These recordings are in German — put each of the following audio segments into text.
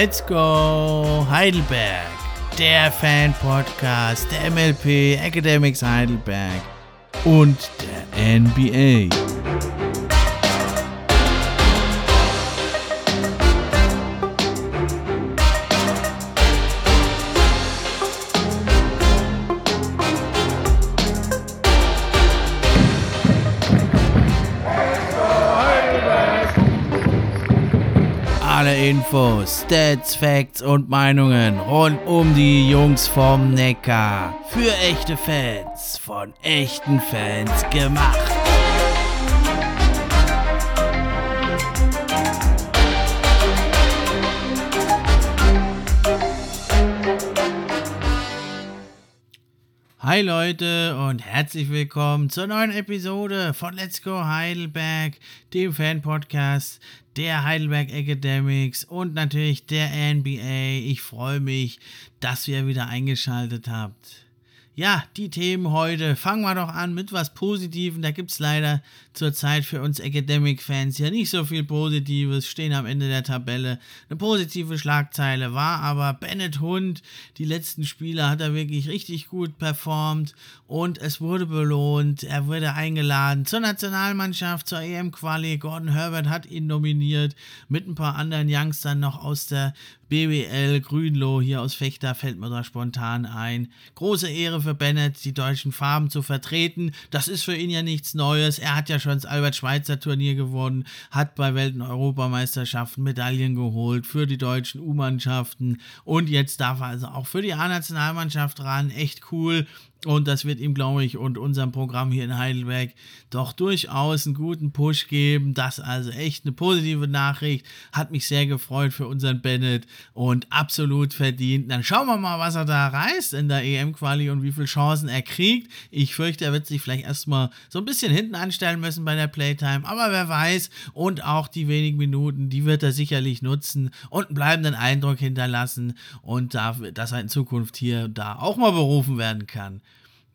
Let's Go Heidelberg, der Fan-Podcast der MLP Academics Heidelberg und der NBA. Infos, Stats, Facts und Meinungen rund um die Jungs vom Neckar. Für echte Fans, von echten Fans gemacht. Hi Leute und herzlich willkommen zur neuen Episode von Let's Go Heidelberg, dem Fan-Podcast der Heidelberg Academics und natürlich der NBA. Ich freue mich, dass ihr wieder eingeschaltet habt. Ja, die Themen heute. Fangen wir doch an mit was Positivem. Da gibt es leider zurzeit für uns Academic-Fans ja nicht so viel Positives. Stehen am Ende der Tabelle. Eine positive Schlagzeile war aber Bennett Hund. Die letzten Spiele hat er wirklich richtig gut performt und es wurde belohnt. Er wurde eingeladen zur Nationalmannschaft, zur EM-Quali. Gordon Herbert hat ihn nominiert mit ein paar anderen Youngstern noch aus der BWL Grünloh hier aus Fechter fällt mir da spontan ein. Große Ehre für Bennett, die deutschen Farben zu vertreten. Das ist für ihn ja nichts Neues. Er hat ja schon das Albert-Schweitzer-Turnier gewonnen, hat bei Welten Europameisterschaften Medaillen geholt für die deutschen U-Mannschaften und jetzt darf er also auch für die A-Nationalmannschaft ran. Echt cool. Und das wird ihm, glaube ich, und unserem Programm hier in Heidelberg doch durchaus einen guten Push geben. Das also echt eine positive Nachricht. Hat mich sehr gefreut für unseren Bennett und absolut verdient. Dann schauen wir mal, was er da reißt in der EM-Quali und wie viele Chancen er kriegt. Ich fürchte, er wird sich vielleicht erstmal so ein bisschen hinten anstellen müssen bei der Playtime. Aber wer weiß. Und auch die wenigen Minuten, die wird er sicherlich nutzen und einen bleibenden Eindruck hinterlassen. Und dass er in Zukunft hier da auch mal berufen werden kann.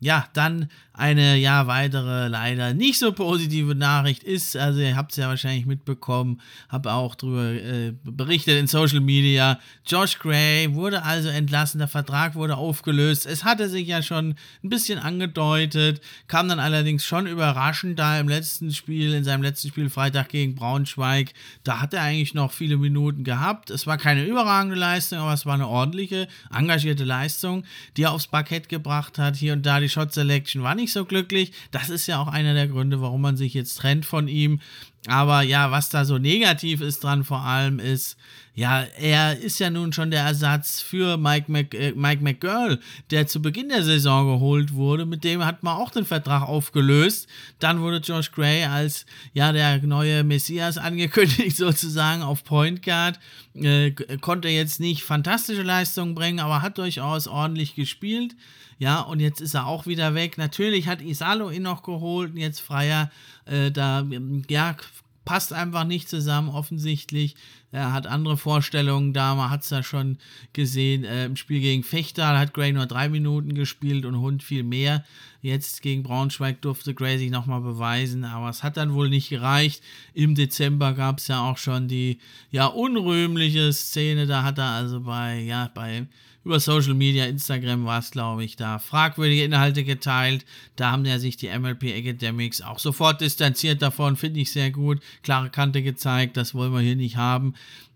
Ja, dann eine ja weitere leider nicht so positive Nachricht ist, also ihr habt es ja wahrscheinlich mitbekommen, habe auch darüber äh, berichtet in Social Media. Josh Gray wurde also entlassen, der Vertrag wurde aufgelöst. Es hatte sich ja schon ein bisschen angedeutet, kam dann allerdings schon überraschend da im letzten Spiel, in seinem letzten Spiel Freitag gegen Braunschweig. Da hat er eigentlich noch viele Minuten gehabt. Es war keine überragende Leistung, aber es war eine ordentliche, engagierte Leistung, die er aufs Parkett gebracht hat. Hier und da die Shot Selection war nicht nicht so glücklich. Das ist ja auch einer der Gründe, warum man sich jetzt trennt von ihm. Aber ja, was da so negativ ist dran vor allem ist, ja, er ist ja nun schon der Ersatz für Mike, Mc, äh, Mike McGurl, der zu Beginn der Saison geholt wurde. Mit dem hat man auch den Vertrag aufgelöst. Dann wurde Josh Gray als ja der neue Messias angekündigt, sozusagen auf Point Guard. Äh, konnte jetzt nicht fantastische Leistungen bringen, aber hat durchaus ordentlich gespielt. Ja, und jetzt ist er auch wieder weg. Natürlich hat Isalo ihn noch geholt und jetzt Freier. Äh, da, ja, passt einfach nicht zusammen, offensichtlich. Er hat andere Vorstellungen da, man hat es ja schon gesehen. Äh, Im Spiel gegen Fechter hat Gray nur drei Minuten gespielt und Hund viel mehr. Jetzt gegen Braunschweig durfte Gray sich nochmal beweisen, aber es hat dann wohl nicht gereicht. Im Dezember gab es ja auch schon die ja unrühmliche Szene, da hat er also bei, ja, bei über Social Media, Instagram war es, glaube ich, da fragwürdige Inhalte geteilt. Da haben ja sich die MLP Academics auch sofort distanziert davon, finde ich sehr gut. Klare Kante gezeigt, das wollen wir hier nicht haben.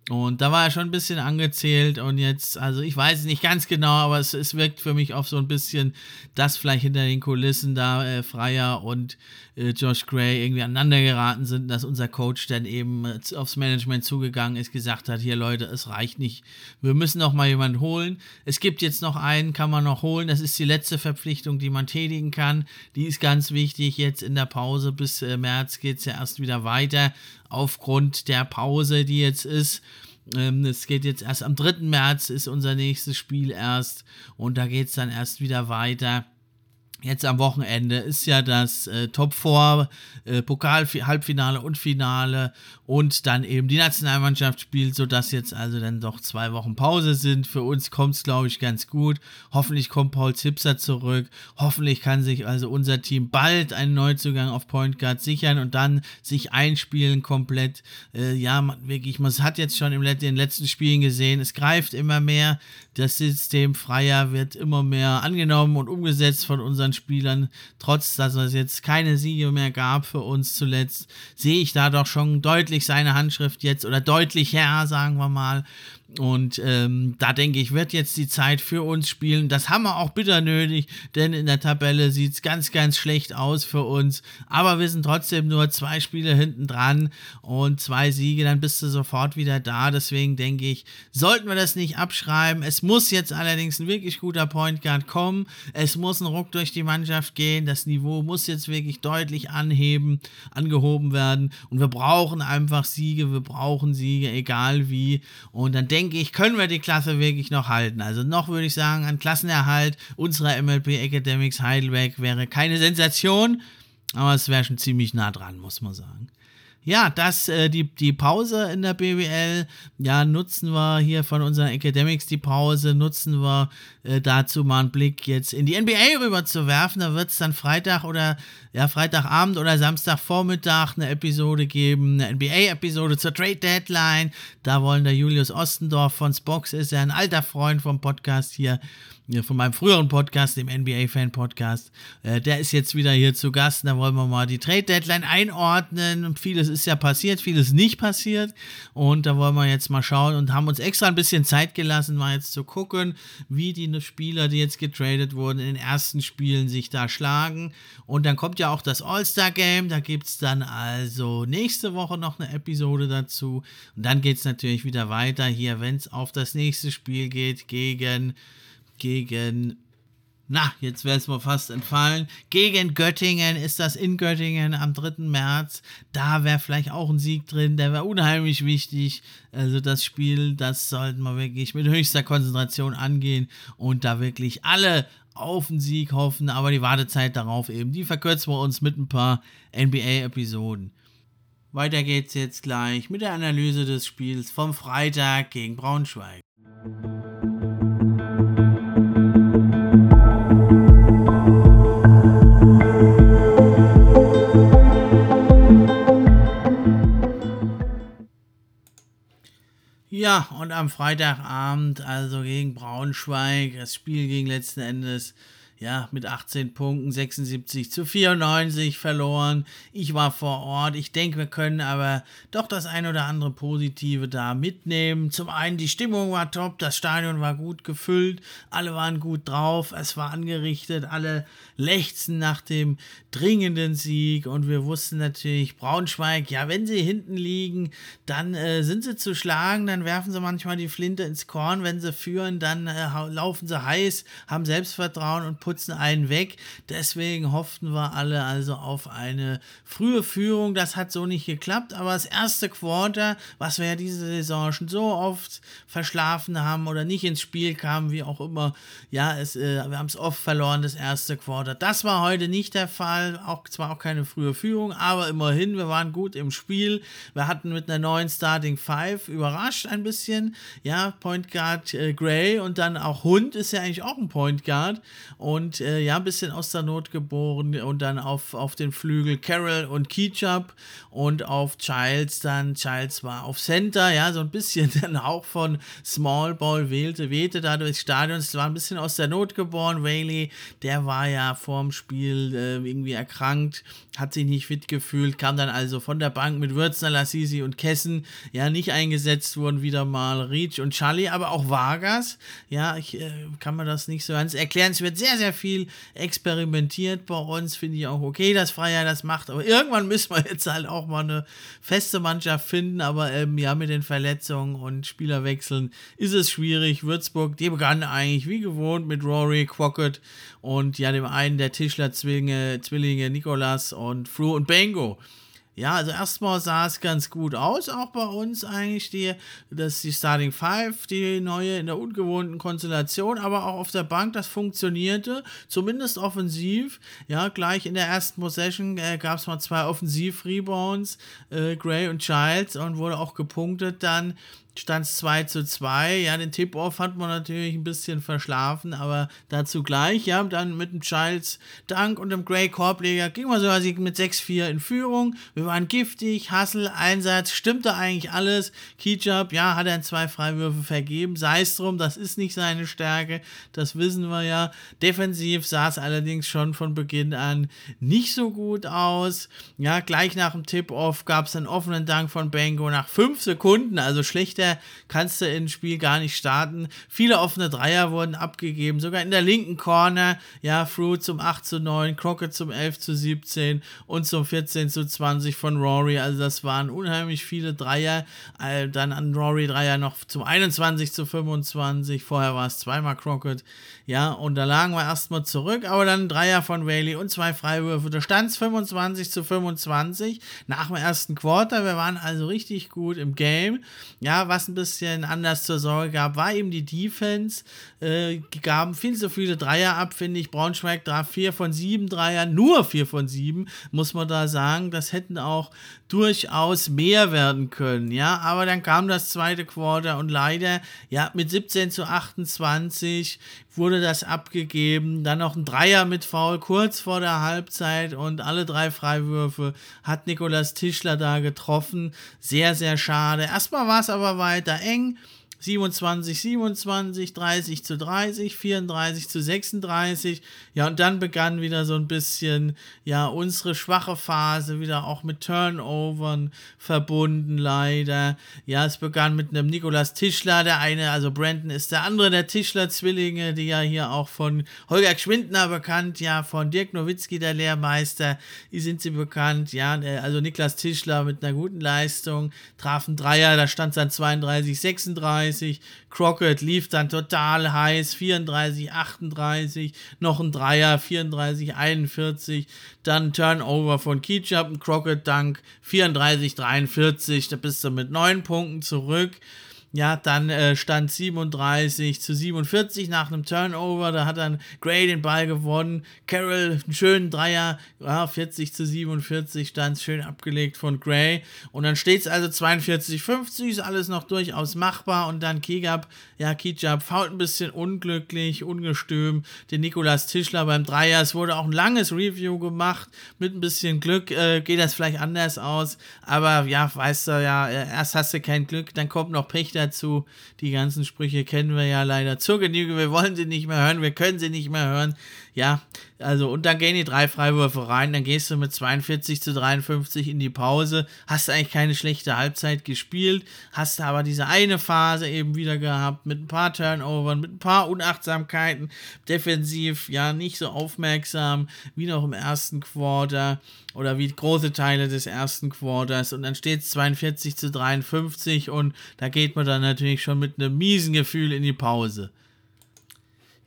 Und da war er schon ein bisschen angezählt und jetzt, also ich weiß es nicht ganz genau, aber es, es wirkt für mich auf so ein bisschen, dass vielleicht hinter den Kulissen da äh, Freier und äh, Josh Gray irgendwie aneinander geraten sind, dass unser Coach dann eben äh, aufs Management zugegangen ist, gesagt hat, hier Leute, es reicht nicht, wir müssen noch mal jemanden holen. Es gibt jetzt noch einen, kann man noch holen, das ist die letzte Verpflichtung, die man tätigen kann. Die ist ganz wichtig, jetzt in der Pause bis äh, März geht es ja erst wieder weiter aufgrund der Pause, die jetzt ist. Ähm, es geht jetzt erst am 3. März, ist unser nächstes Spiel erst und da geht es dann erst wieder weiter. Jetzt am Wochenende ist ja das äh, Top 4, äh, Pokal, Halbfinale und Finale und dann eben die Nationalmannschaft spielt, sodass jetzt also dann doch zwei Wochen Pause sind. Für uns kommt es, glaube ich, ganz gut. Hoffentlich kommt Paul Zipser zurück. Hoffentlich kann sich also unser Team bald einen Neuzugang auf Point Guard sichern und dann sich einspielen komplett. Äh, ja, man, wirklich, man hat jetzt schon in den letzten Spielen gesehen, es greift immer mehr. Das System Freier wird immer mehr angenommen und umgesetzt von unseren anderen Spielern, trotz dass es jetzt keine Siege mehr gab für uns zuletzt, sehe ich da doch schon deutlich seine Handschrift jetzt oder deutlich her, sagen wir mal. Und ähm, da denke ich, wird jetzt die Zeit für uns spielen. Das haben wir auch bitter nötig, denn in der Tabelle sieht es ganz, ganz schlecht aus für uns. Aber wir sind trotzdem nur zwei Spiele hinten dran und zwei Siege, dann bist du sofort wieder da. Deswegen denke ich, sollten wir das nicht abschreiben. Es muss jetzt allerdings ein wirklich guter Point Guard kommen. Es muss ein Ruck durch die Mannschaft gehen. Das Niveau muss jetzt wirklich deutlich anheben, angehoben werden. Und wir brauchen einfach Siege. Wir brauchen Siege, egal wie. Und dann denke denke ich, können wir die Klasse wirklich noch halten. Also noch würde ich sagen, ein Klassenerhalt unserer MLP Academics Heidelberg wäre keine Sensation, aber es wäre schon ziemlich nah dran, muss man sagen ja, das, äh, die, die Pause in der BWL, ja, nutzen wir hier von unseren Academics die Pause, nutzen wir äh, dazu mal einen Blick jetzt in die NBA rüber zu werfen. Da wird es dann Freitag oder, ja, Freitagabend oder Samstagvormittag eine Episode geben, eine NBA-Episode zur Trade Deadline. Da wollen der Julius Ostendorf von Spox, ist ja ein alter Freund vom Podcast hier, von meinem früheren Podcast, dem NBA-Fan-Podcast. Äh, der ist jetzt wieder hier zu Gast. Da wollen wir mal die Trade-Deadline einordnen. Vieles ist ja passiert, vieles nicht passiert. Und da wollen wir jetzt mal schauen und haben uns extra ein bisschen Zeit gelassen, mal jetzt zu gucken, wie die Spieler, die jetzt getradet wurden, in den ersten Spielen sich da schlagen. Und dann kommt ja auch das All-Star-Game. Da gibt es dann also nächste Woche noch eine Episode dazu. Und dann geht es natürlich wieder weiter hier, wenn es auf das nächste Spiel geht gegen gegen, na, jetzt wäre es mir fast entfallen, gegen Göttingen ist das in Göttingen am 3. März. Da wäre vielleicht auch ein Sieg drin, der wäre unheimlich wichtig. Also das Spiel, das sollten wir wirklich mit höchster Konzentration angehen und da wirklich alle auf den Sieg hoffen, aber die Wartezeit darauf eben, die verkürzen wir uns mit ein paar NBA-Episoden. Weiter geht's jetzt gleich mit der Analyse des Spiels vom Freitag gegen Braunschweig. Ja, und am Freitagabend, also gegen Braunschweig, das Spiel ging letzten Endes ja, mit 18 Punkten 76 zu 94 verloren. Ich war vor Ort. Ich denke, wir können aber doch das ein oder andere Positive da mitnehmen. Zum einen, die Stimmung war top, das Stadion war gut gefüllt, alle waren gut drauf, es war angerichtet, alle lechzen nach dem dringenden Sieg. Und wir wussten natürlich, Braunschweig, ja, wenn sie hinten liegen, dann äh, sind sie zu schlagen, dann werfen sie manchmal die Flinte ins Korn, wenn sie führen, dann äh, laufen sie heiß, haben Selbstvertrauen und putzen einen weg. Deswegen hofften wir alle also auf eine frühe Führung. Das hat so nicht geklappt, aber das erste Quarter, was wir ja diese Saison schon so oft verschlafen haben oder nicht ins Spiel kamen, wie auch immer, ja, es, äh, wir haben es oft verloren, das erste Quarter. Das war heute nicht der Fall, auch zwar auch keine frühe Führung, aber immerhin, wir waren gut im Spiel. Wir hatten mit einer neuen Starting Five überrascht ein bisschen, ja, Point Guard äh, Gray und dann auch Hund ist ja eigentlich auch ein Point Guard und und äh, ja, ein bisschen aus der Not geboren und dann auf, auf den Flügel Carol und Ketchup und auf Childs dann, Childs war auf Center, ja, so ein bisschen dann auch von Small Ball wählte, wehte da durchs Stadion, es war ein bisschen aus der Not geboren, Whaley, der war ja vorm Spiel äh, irgendwie erkrankt, hat sich nicht fit gefühlt, kam dann also von der Bank mit Würzner, Lassisi und Kessen, ja, nicht eingesetzt wurden wieder mal Reach und Charlie, aber auch Vargas, ja, ich äh, kann mir das nicht so ganz erklären, es wird sehr, sehr viel experimentiert bei uns, finde ich auch okay, dass Freier das macht, aber irgendwann müssen wir jetzt halt auch mal eine feste Mannschaft finden, aber ähm, ja, mit den Verletzungen und Spielerwechseln ist es schwierig. Würzburg, die begann eigentlich wie gewohnt mit Rory, Quocket und ja, dem einen der Tischler-Zwillinge, Zwillinge Nikolas und Fru und Bengo Ja, also erstmal sah es ganz gut aus, auch bei uns eigentlich, die, dass die Starting Five, die neue in der ungewohnten Konstellation, aber auch auf der Bank, das funktionierte, zumindest offensiv. Ja, gleich in der ersten Possession äh, gab es mal zwei Offensiv-Rebounds, äh, Gray und Childs, und wurde auch gepunktet dann stand es 2 zu 2. Ja, den Tip-Off hat man natürlich ein bisschen verschlafen, aber dazu gleich. Ja, dann mit dem Childs Dank und dem Grey Korbleger ging man sogar mit 6-4 in Führung. Wir waren giftig, Hustle, Einsatz, stimmte eigentlich alles. Kijab, ja, hat er zwei Freiwürfe vergeben. Sei es drum, das ist nicht seine Stärke, das wissen wir ja. Defensiv sah es allerdings schon von Beginn an nicht so gut aus. Ja, gleich nach dem Tip-Off gab es einen offenen Dank von Bango nach 5 Sekunden, also schlechter kannst du ins Spiel gar nicht starten. Viele offene Dreier wurden abgegeben, sogar in der linken Corner. Ja, Fruit zum 8 zu 9, Crockett zum 11 zu 17 und zum 14 zu 20 von Rory. Also das waren unheimlich viele Dreier. Äh, dann an Rory Dreier noch zum 21 zu 25. Vorher war es zweimal Crockett. Ja, und da lagen wir erstmal zurück, aber dann Dreier von Whaley und zwei Freiwürfe. Da stand es 25 zu 25 nach dem ersten Quarter. Wir waren also richtig gut im Game. Ja, was ein bisschen anders zur Sorge gab, war eben die Defense. Äh, gaben viel zu viele Dreier ab, finde ich. Braunschweig traf 4 von 7 Dreier, nur 4 von 7, muss man da sagen. Das hätten auch durchaus mehr werden können, ja. Aber dann kam das zweite Quarter und leider, ja, mit 17 zu 28 wurde das abgegeben. Dann noch ein Dreier mit Foul kurz vor der Halbzeit und alle drei Freiwürfe hat Nikolas Tischler da getroffen. Sehr, sehr schade. Erstmal war es aber weiter eng. 27, 27, 30 zu 30, 34 zu 36. Ja, und dann begann wieder so ein bisschen, ja, unsere schwache Phase, wieder auch mit Turnovern verbunden, leider. Ja, es begann mit einem Nikolas Tischler, der eine, also Brandon ist der andere der Tischler-Zwillinge, die ja hier auch von Holger Schwindner bekannt, ja, von Dirk Nowitzki, der Lehrmeister, die sind sie bekannt, ja, also Niklas Tischler mit einer guten Leistung, trafen Dreier, da stand es dann 32, 36. 34. Crockett lief dann total heiß, 34, 38. Noch ein Dreier, 34, 41. Dann Turnover von Ketchup, ein Crockett Dank, 34, 43. Da bist du mit 9 Punkten zurück. Ja, dann äh, stand 37 zu 47 nach einem Turnover. Da hat dann Gray den Ball gewonnen. Carroll einen schönen Dreier. Ja, 40 zu 47 stand schön abgelegt von Gray. Und dann steht es also 42 50. Ist alles noch durchaus machbar. Und dann Kigab, ja, Kijab fault ein bisschen unglücklich, ungestüm. Den Nikolas Tischler beim Dreier. Es wurde auch ein langes Review gemacht. Mit ein bisschen Glück äh, geht das vielleicht anders aus. Aber ja, weißt du ja, äh, erst hast du kein Glück, dann kommt noch Pech dazu. Die ganzen Sprüche kennen wir ja leider zur Genüge. Wir wollen sie nicht mehr hören, wir können sie nicht mehr hören. Ja, also und dann gehen die drei Freiwürfe rein, dann gehst du mit 42 zu 53 in die Pause, hast eigentlich keine schlechte Halbzeit gespielt, hast aber diese eine Phase eben wieder gehabt mit ein paar Turnovern, mit ein paar Unachtsamkeiten, defensiv ja nicht so aufmerksam wie noch im ersten Quarter oder wie große Teile des ersten Quarters und dann steht es 42 zu 53 und da geht man dann natürlich schon mit einem miesen Gefühl in die Pause.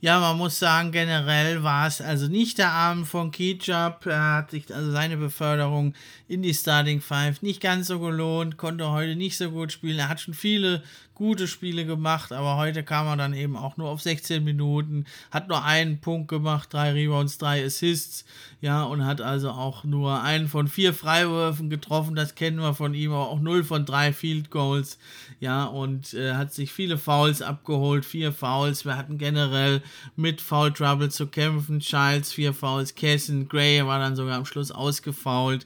Ja, man muss sagen, generell war es also nicht der Abend von Kijab. Er hat sich also seine Beförderung in die Starting Five nicht ganz so gelohnt, konnte heute nicht so gut spielen. Er hat schon viele gute Spiele gemacht, aber heute kam er dann eben auch nur auf 16 Minuten, hat nur einen Punkt gemacht, drei Rebounds, drei Assists, ja, und hat also auch nur einen von vier Freiwürfen getroffen, das kennen wir von ihm, aber auch null von drei Field Goals, ja, und äh, hat sich viele Fouls abgeholt, vier Fouls, wir hatten generell mit Foul Trouble zu kämpfen, Childs vier Fouls, Kessen, Gray war dann sogar am Schluss ausgefault,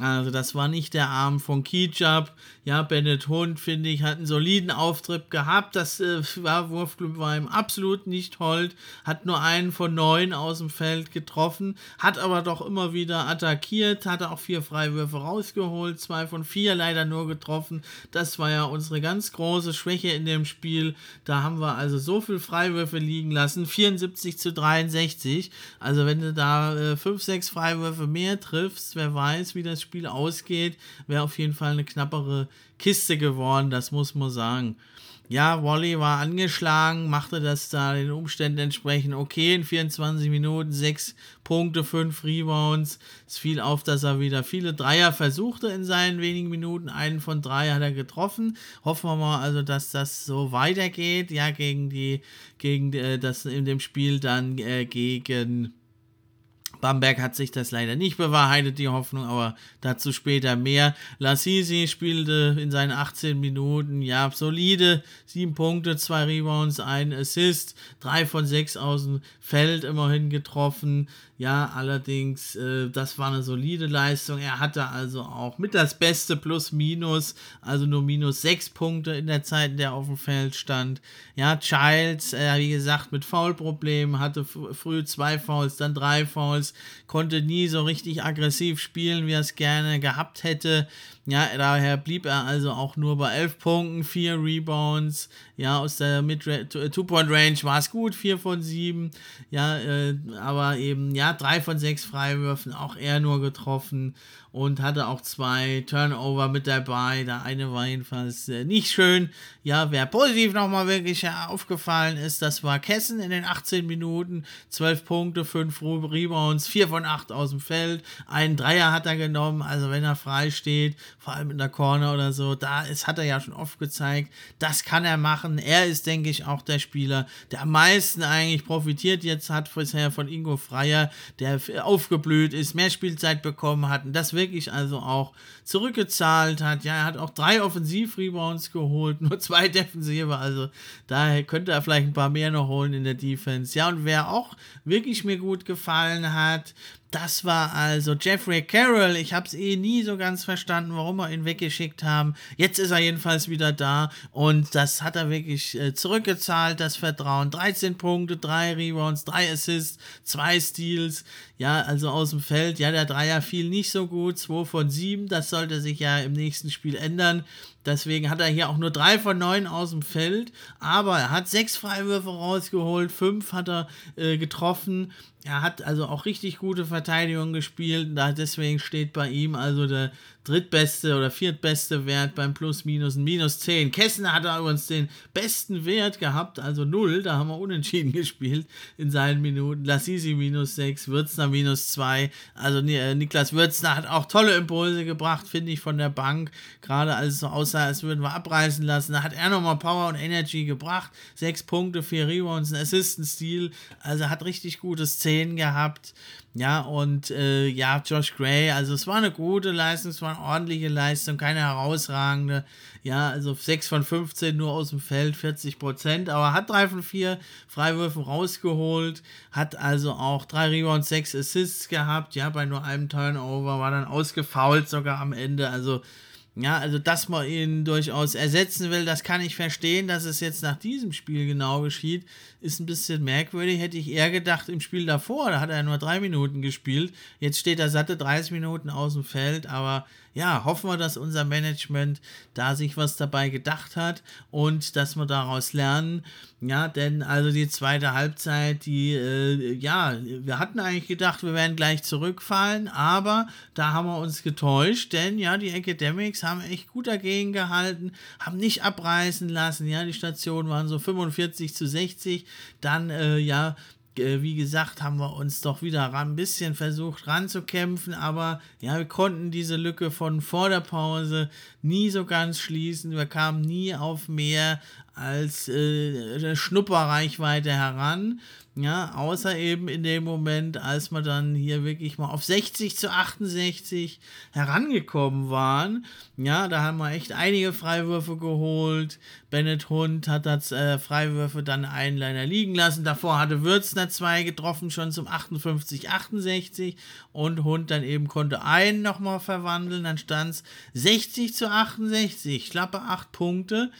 also das war nicht der Arm von Kijab. Ja, Bennett Hund, finde ich, hat einen soliden Auftritt gehabt. Das äh, war, Wurfclub war ihm absolut nicht hold. Hat nur einen von neun aus dem Feld getroffen. Hat aber doch immer wieder attackiert. Hatte auch vier Freiwürfe rausgeholt. Zwei von vier leider nur getroffen. Das war ja unsere ganz große Schwäche in dem Spiel. Da haben wir also so viel Freiwürfe liegen lassen. 74 zu 63. Also wenn du da äh, fünf, sechs Freiwürfe mehr triffst, wer weiß, wie das das Spiel ausgeht, wäre auf jeden Fall eine knappere Kiste geworden, das muss man sagen. Ja, Wally war angeschlagen, machte das da den Umständen entsprechend okay in 24 Minuten, 6 Punkte, 5 Rebounds. Es fiel auf, dass er wieder viele Dreier versuchte in seinen wenigen Minuten. Einen von drei hat er getroffen. Hoffen wir mal also, dass das so weitergeht. Ja, gegen die, gegen äh, das in dem Spiel dann äh, gegen Bamberg hat sich das leider nicht bewahrheitet, die Hoffnung, aber dazu später mehr. Lassisi spielte in seinen 18 Minuten, ja, solide, 7 Punkte, 2 Rebounds, 1 Assist, 3 von 6 aus dem Feld immerhin getroffen. Ja, allerdings, äh, das war eine solide Leistung. Er hatte also auch mit das Beste plus minus, also nur minus 6 Punkte in der Zeit, in der auf dem Feld stand. Ja, Childs, äh, wie gesagt, mit Foulproblemen, hatte früh zwei Fouls, dann drei Fouls, konnte nie so richtig aggressiv spielen, wie er es gerne gehabt hätte. Ja, daher blieb er also auch nur bei 11 Punkten, 4 Rebounds. Ja, aus der Two-Point-Range war es gut, 4 von 7. Ja, äh, aber eben, ja, 3 von 6 Freiwürfen, auch er nur getroffen und hatte auch zwei Turnover mit dabei. Der eine war jedenfalls äh, nicht schön. Ja, wer positiv nochmal wirklich aufgefallen ist, das war Kessen in den 18 Minuten. 12 Punkte, 5 Rebounds, 4 von 8 aus dem Feld. Einen Dreier hat er genommen, also wenn er frei steht, vor allem in der Corner oder so, da ist, hat er ja schon oft gezeigt, das kann er machen. Er ist, denke ich, auch der Spieler, der am meisten eigentlich profitiert jetzt hat bisher von Ingo Freier, der aufgeblüht ist, mehr Spielzeit bekommen hat und das wirklich also auch zurückgezahlt hat. Ja, er hat auch drei Offensiv-Rebounds geholt, nur zwei Defensive, also daher könnte er vielleicht ein paar mehr noch holen in der Defense. Ja, und wer auch wirklich mir gut gefallen hat, das war also Jeffrey Carroll. Ich habe es eh nie so ganz verstanden, warum wir ihn weggeschickt haben. Jetzt ist er jedenfalls wieder da und das hat er wirklich äh, zurückgezahlt, das Vertrauen. 13 Punkte, 3 Rebounds, 3 Assists, 2 Steals. Ja, also aus dem Feld. Ja, der Dreier fiel nicht so gut. 2 von 7. Das sollte sich ja im nächsten Spiel ändern. Deswegen hat er hier auch nur 3 von 9 aus dem Feld. Aber er hat 6 Freiwürfe rausgeholt, 5 hat er äh, getroffen. Er hat also auch richtig gute Verteidigung gespielt. Da deswegen steht bei ihm also der drittbeste oder viertbeste Wert beim Plus, Minus, Minus 10. Kessner hat übrigens den besten Wert gehabt, also 0. Da haben wir unentschieden gespielt in seinen Minuten. Lassisi minus 6, Würzner minus 2. Also äh, Niklas Würzner hat auch tolle Impulse gebracht, finde ich, von der Bank. Gerade als es so aussah, als würden wir abreißen lassen. Da hat er nochmal Power und Energy gebracht. 6 Punkte, 4 Rebounds, ein Assistant-Stil. Also hat richtig gutes 10 10 gehabt. Ja, und äh, ja, Josh Gray, also es war eine gute Leistung, es war eine ordentliche Leistung, keine herausragende. Ja, also 6 von 15 nur aus dem Feld, 40 Prozent, aber hat 3 von 4 Freiwürfen rausgeholt, hat also auch 3 Rebounds, 6 Assists gehabt, ja, bei nur einem Turnover, war dann ausgefault sogar am Ende, also ja, also dass man ihn durchaus ersetzen will, das kann ich verstehen, dass es jetzt nach diesem Spiel genau geschieht, ist ein bisschen merkwürdig. Hätte ich eher gedacht im Spiel davor, da hat er nur drei Minuten gespielt. Jetzt steht er satte 30 Minuten aus dem Feld, aber ja, hoffen wir, dass unser Management da sich was dabei gedacht hat und dass wir daraus lernen. Ja, denn also die zweite Halbzeit, die, äh, ja, wir hatten eigentlich gedacht, wir werden gleich zurückfallen, aber da haben wir uns getäuscht, denn ja, die Academics haben echt gut dagegen gehalten, haben nicht abreißen lassen, ja, die Stationen waren so 45 zu 60, dann, äh, ja, wie gesagt, haben wir uns doch wieder ein bisschen versucht ranzukämpfen, aber ja, wir konnten diese Lücke von vor der Pause nie so ganz schließen. Wir kamen nie auf mehr als äh, Schnupperreichweite heran. Ja, außer eben in dem Moment, als wir dann hier wirklich mal auf 60 zu 68 herangekommen waren. Ja, da haben wir echt einige Freiwürfe geholt. Bennett Hund hat das äh, Freiwürfe dann einen leider liegen lassen. Davor hatte Würzner zwei getroffen, schon zum 58, 68. Und Hund dann eben konnte einen nochmal verwandeln. Dann stand es 60 zu 68. Schlappe 8 Punkte.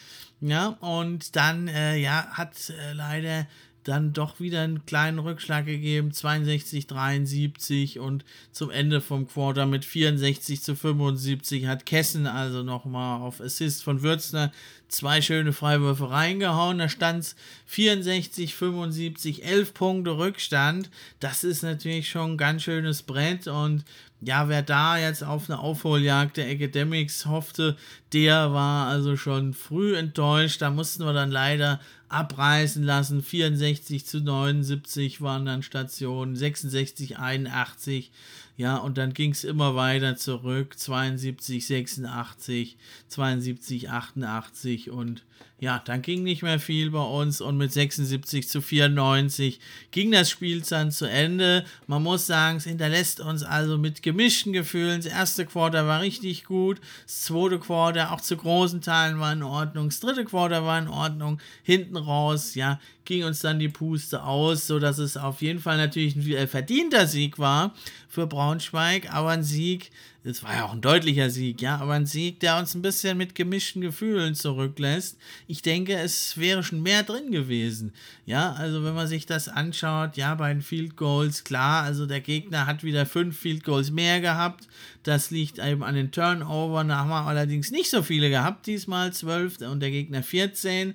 Ja, und dann, äh, ja, hat äh, leider dann doch wieder einen kleinen Rückschlag gegeben, 62, 73 und zum Ende vom Quarter mit 64 zu 75 hat Kessen also nochmal auf Assist von Würzner zwei schöne Freiwürfe reingehauen. Da stand es 64, 75, 11 Punkte Rückstand. Das ist natürlich schon ein ganz schönes Brett und ja, wer da jetzt auf eine Aufholjagd der Academics hoffte, der war also schon früh enttäuscht. Da mussten wir dann leider abreißen lassen. 64 zu 79 waren dann Stationen, 66, 81 ja, und dann ging es immer weiter zurück, 72, 86, 72, 88 und ja, dann ging nicht mehr viel bei uns. Und mit 76 zu 94 ging das Spiel dann zu Ende. Man muss sagen, es hinterlässt uns also mit gemischten Gefühlen. Das erste Quarter war richtig gut, das zweite Quarter auch zu großen Teilen war in Ordnung, das dritte Quarter war in Ordnung, hinten raus, ja, ging uns dann die Puste aus, sodass es auf jeden Fall natürlich ein verdienter Sieg war für Braunschweig, aber ein Sieg, es war ja auch ein deutlicher Sieg, ja, aber ein Sieg, der uns ein bisschen mit gemischten Gefühlen zurücklässt. Ich denke, es wäre schon mehr drin gewesen. Ja, also wenn man sich das anschaut, ja, bei den Field Goals, klar, also der Gegner hat wieder fünf Field Goals mehr gehabt. Das liegt eben an den Turnover. Da haben wir allerdings nicht so viele gehabt, diesmal zwölf und der Gegner 14.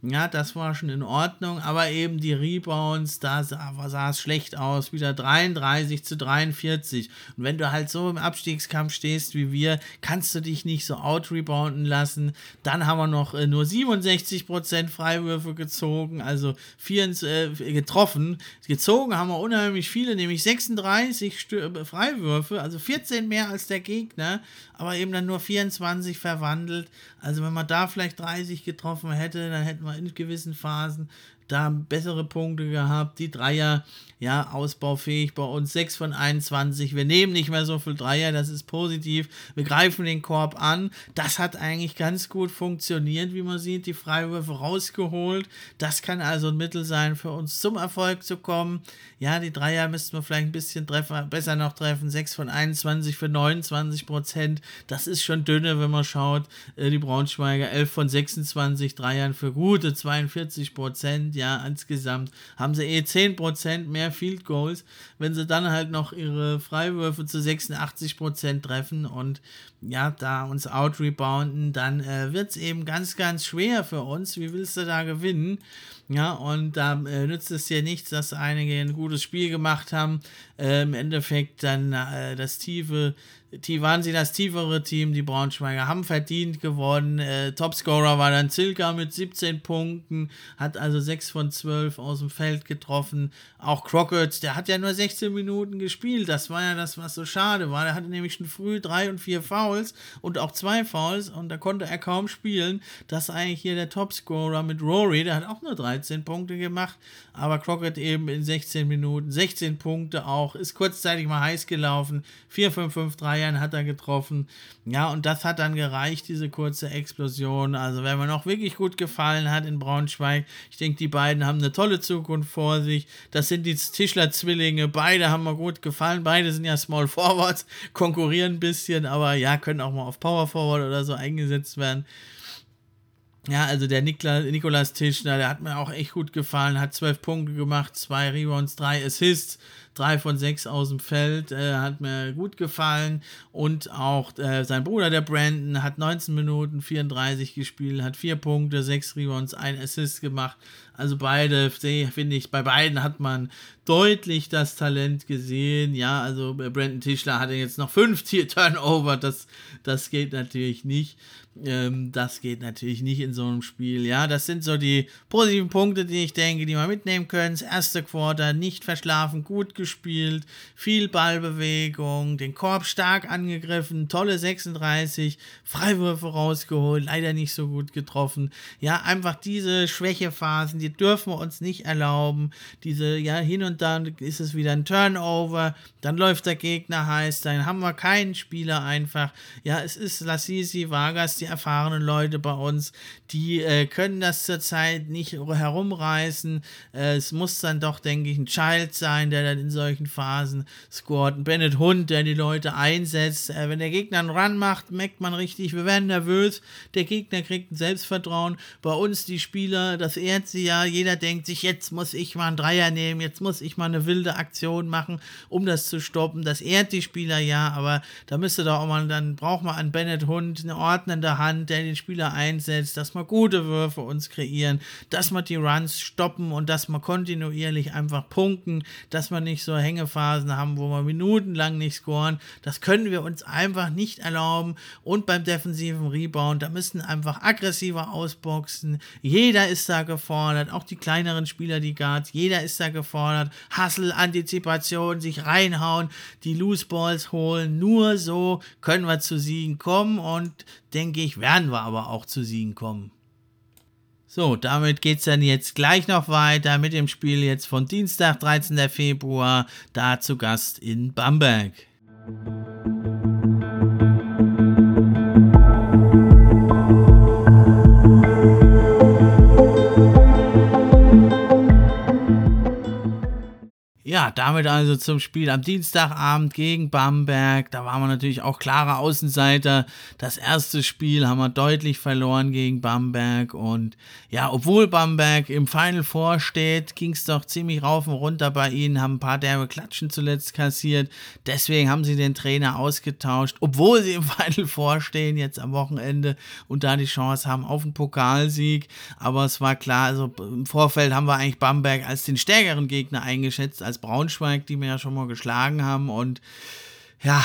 Ja, das war schon in Ordnung, aber eben die Rebounds, da sah, sah, es schlecht aus. Wieder 33 zu 43. Und wenn du halt so im Abstiegskampf stehst wie wir, kannst du dich nicht so out-rebounden lassen. Dann haben wir noch äh, nur 67% Freiwürfe gezogen, also 24, äh, getroffen. Gezogen haben wir unheimlich viele, nämlich 36 Stö äh, Freiwürfe, also 14 mehr als der Gegner, aber eben dann nur 24 verwandelt. Also wenn man da vielleicht 30 getroffen hätte, dann hätten wir in gewissen Phasen da bessere Punkte gehabt. Die Dreier, ja, ausbaufähig bei uns 6 von 21. Wir nehmen nicht mehr so viel Dreier, das ist positiv. Wir greifen den Korb an. Das hat eigentlich ganz gut funktioniert, wie man sieht. Die Freiwürfe rausgeholt. Das kann also ein Mittel sein, für uns zum Erfolg zu kommen. Ja, die Dreier müssten wir vielleicht ein bisschen treffen, besser noch treffen. 6 von 21 für 29 Prozent. Das ist schon dünne, wenn man schaut. Äh, die Braunschweiger 11 von 26 Dreiern für gute 42 Prozent ja, insgesamt haben sie eh 10% mehr Field Goals, wenn sie dann halt noch ihre Freiwürfe zu 86% treffen und ja, da uns out-rebounden, dann äh, wird es eben ganz, ganz schwer für uns. Wie willst du da gewinnen? Ja, und da äh, nützt es dir nichts, dass einige ein gutes Spiel gemacht haben. Äh, Im Endeffekt dann äh, das tiefe die waren sie das tiefere Team, die Braunschweiger haben verdient gewonnen. Äh, Topscorer war dann Zilka mit 17 Punkten, hat also 6 von 12 aus dem Feld getroffen. Auch Crockett, der hat ja nur 16 Minuten gespielt. Das war ja das, was so schade war. Der hatte nämlich schon früh 3 und 4 Fouls und auch 2 Fouls und da konnte er kaum spielen. Das ist eigentlich hier der Topscorer mit Rory, der hat auch nur 13 Punkte gemacht, aber Crockett eben in 16 Minuten, 16 Punkte auch, ist kurzzeitig mal heiß gelaufen. 4, 5, 5, 3 Dreiern hat er getroffen. Ja, und das hat dann gereicht, diese kurze Explosion. Also, wer mir noch wirklich gut gefallen hat in Braunschweig, ich denke, die beiden haben eine tolle Zukunft vor sich. Das sind die Tischler-Zwillinge. Beide haben mir gut gefallen. Beide sind ja Small Forwards, konkurrieren ein bisschen, aber ja, können auch mal auf Power Forward oder so eingesetzt werden. Ja, also der Nikla, Nikolas Tischner, der hat mir auch echt gut gefallen, hat zwölf Punkte gemacht, zwei Rebounds, drei Assists drei von sechs aus dem Feld, äh, hat mir gut gefallen. Und auch äh, sein Bruder, der Brandon, hat 19 Minuten 34 gespielt, hat vier Punkte, sechs Rebounds, ein Assist gemacht. Also beide, finde ich, bei beiden hat man deutlich das Talent gesehen. Ja, also Brandon Tischler hatte jetzt noch fünf Turnover, das, das geht natürlich nicht. Ähm, das geht natürlich nicht in so einem Spiel. Ja, das sind so die positiven Punkte, die ich denke, die man mitnehmen können. Das erste Quarter nicht verschlafen, gut gespielt, viel Ballbewegung, den Korb stark angegriffen, tolle 36, Freiwürfe rausgeholt, leider nicht so gut getroffen. Ja, einfach diese Schwächephasen, die dürfen wir uns nicht erlauben. Diese, ja, hin und dann ist es wieder ein Turnover, dann läuft der Gegner heiß, dann haben wir keinen Spieler einfach. Ja, es ist Lassisi, Vargas, die erfahrenen Leute bei uns, die äh, können das zurzeit nicht herumreißen. Äh, es muss dann doch, denke ich, ein Child sein, der dann in solchen Phasen scoret. Ein Bennett Hund, der die Leute einsetzt. Äh, wenn der Gegner einen Run macht, merkt man richtig, wir werden nervös. Der Gegner kriegt ein Selbstvertrauen. Bei uns, die Spieler, das ehrt sie ja. Jeder denkt sich, jetzt muss ich mal einen Dreier nehmen, jetzt muss ich mal eine wilde Aktion machen, um das zu stoppen. Das ehrt die Spieler ja, aber da müsste doch auch mal, dann braucht man einen Bennett Hund, eine ordnende Hand, der den Spieler einsetzt, dass wir gute Würfe uns kreieren, dass wir die Runs stoppen und dass wir kontinuierlich einfach punkten, dass wir nicht so Hängephasen haben, wo wir minutenlang nicht scoren. Das können wir uns einfach nicht erlauben. Und beim defensiven Rebound, da müssen einfach aggressiver ausboxen. Jeder ist da gefordert, auch die kleineren Spieler, die Guards, jeder ist da gefordert. Hustle, Antizipation, sich reinhauen, die Loose Balls holen. Nur so können wir zu Siegen kommen und denke ich, werden wir aber auch zu Siegen kommen. So, damit geht es dann jetzt gleich noch weiter mit dem Spiel jetzt von Dienstag, 13. Februar, da zu Gast in Bamberg. Ja, damit also zum Spiel am Dienstagabend gegen Bamberg. Da waren wir natürlich auch klare Außenseiter. Das erste Spiel haben wir deutlich verloren gegen Bamberg. Und ja, obwohl Bamberg im Final Four steht, ging es doch ziemlich rauf und runter bei ihnen, haben ein paar derbe Klatschen zuletzt kassiert. Deswegen haben sie den Trainer ausgetauscht, obwohl sie im Final Four stehen jetzt am Wochenende und da die Chance haben auf einen Pokalsieg. Aber es war klar, also im Vorfeld haben wir eigentlich Bamberg als den stärkeren Gegner eingeschätzt als Braunschweig, die wir ja schon mal geschlagen haben. Und ja,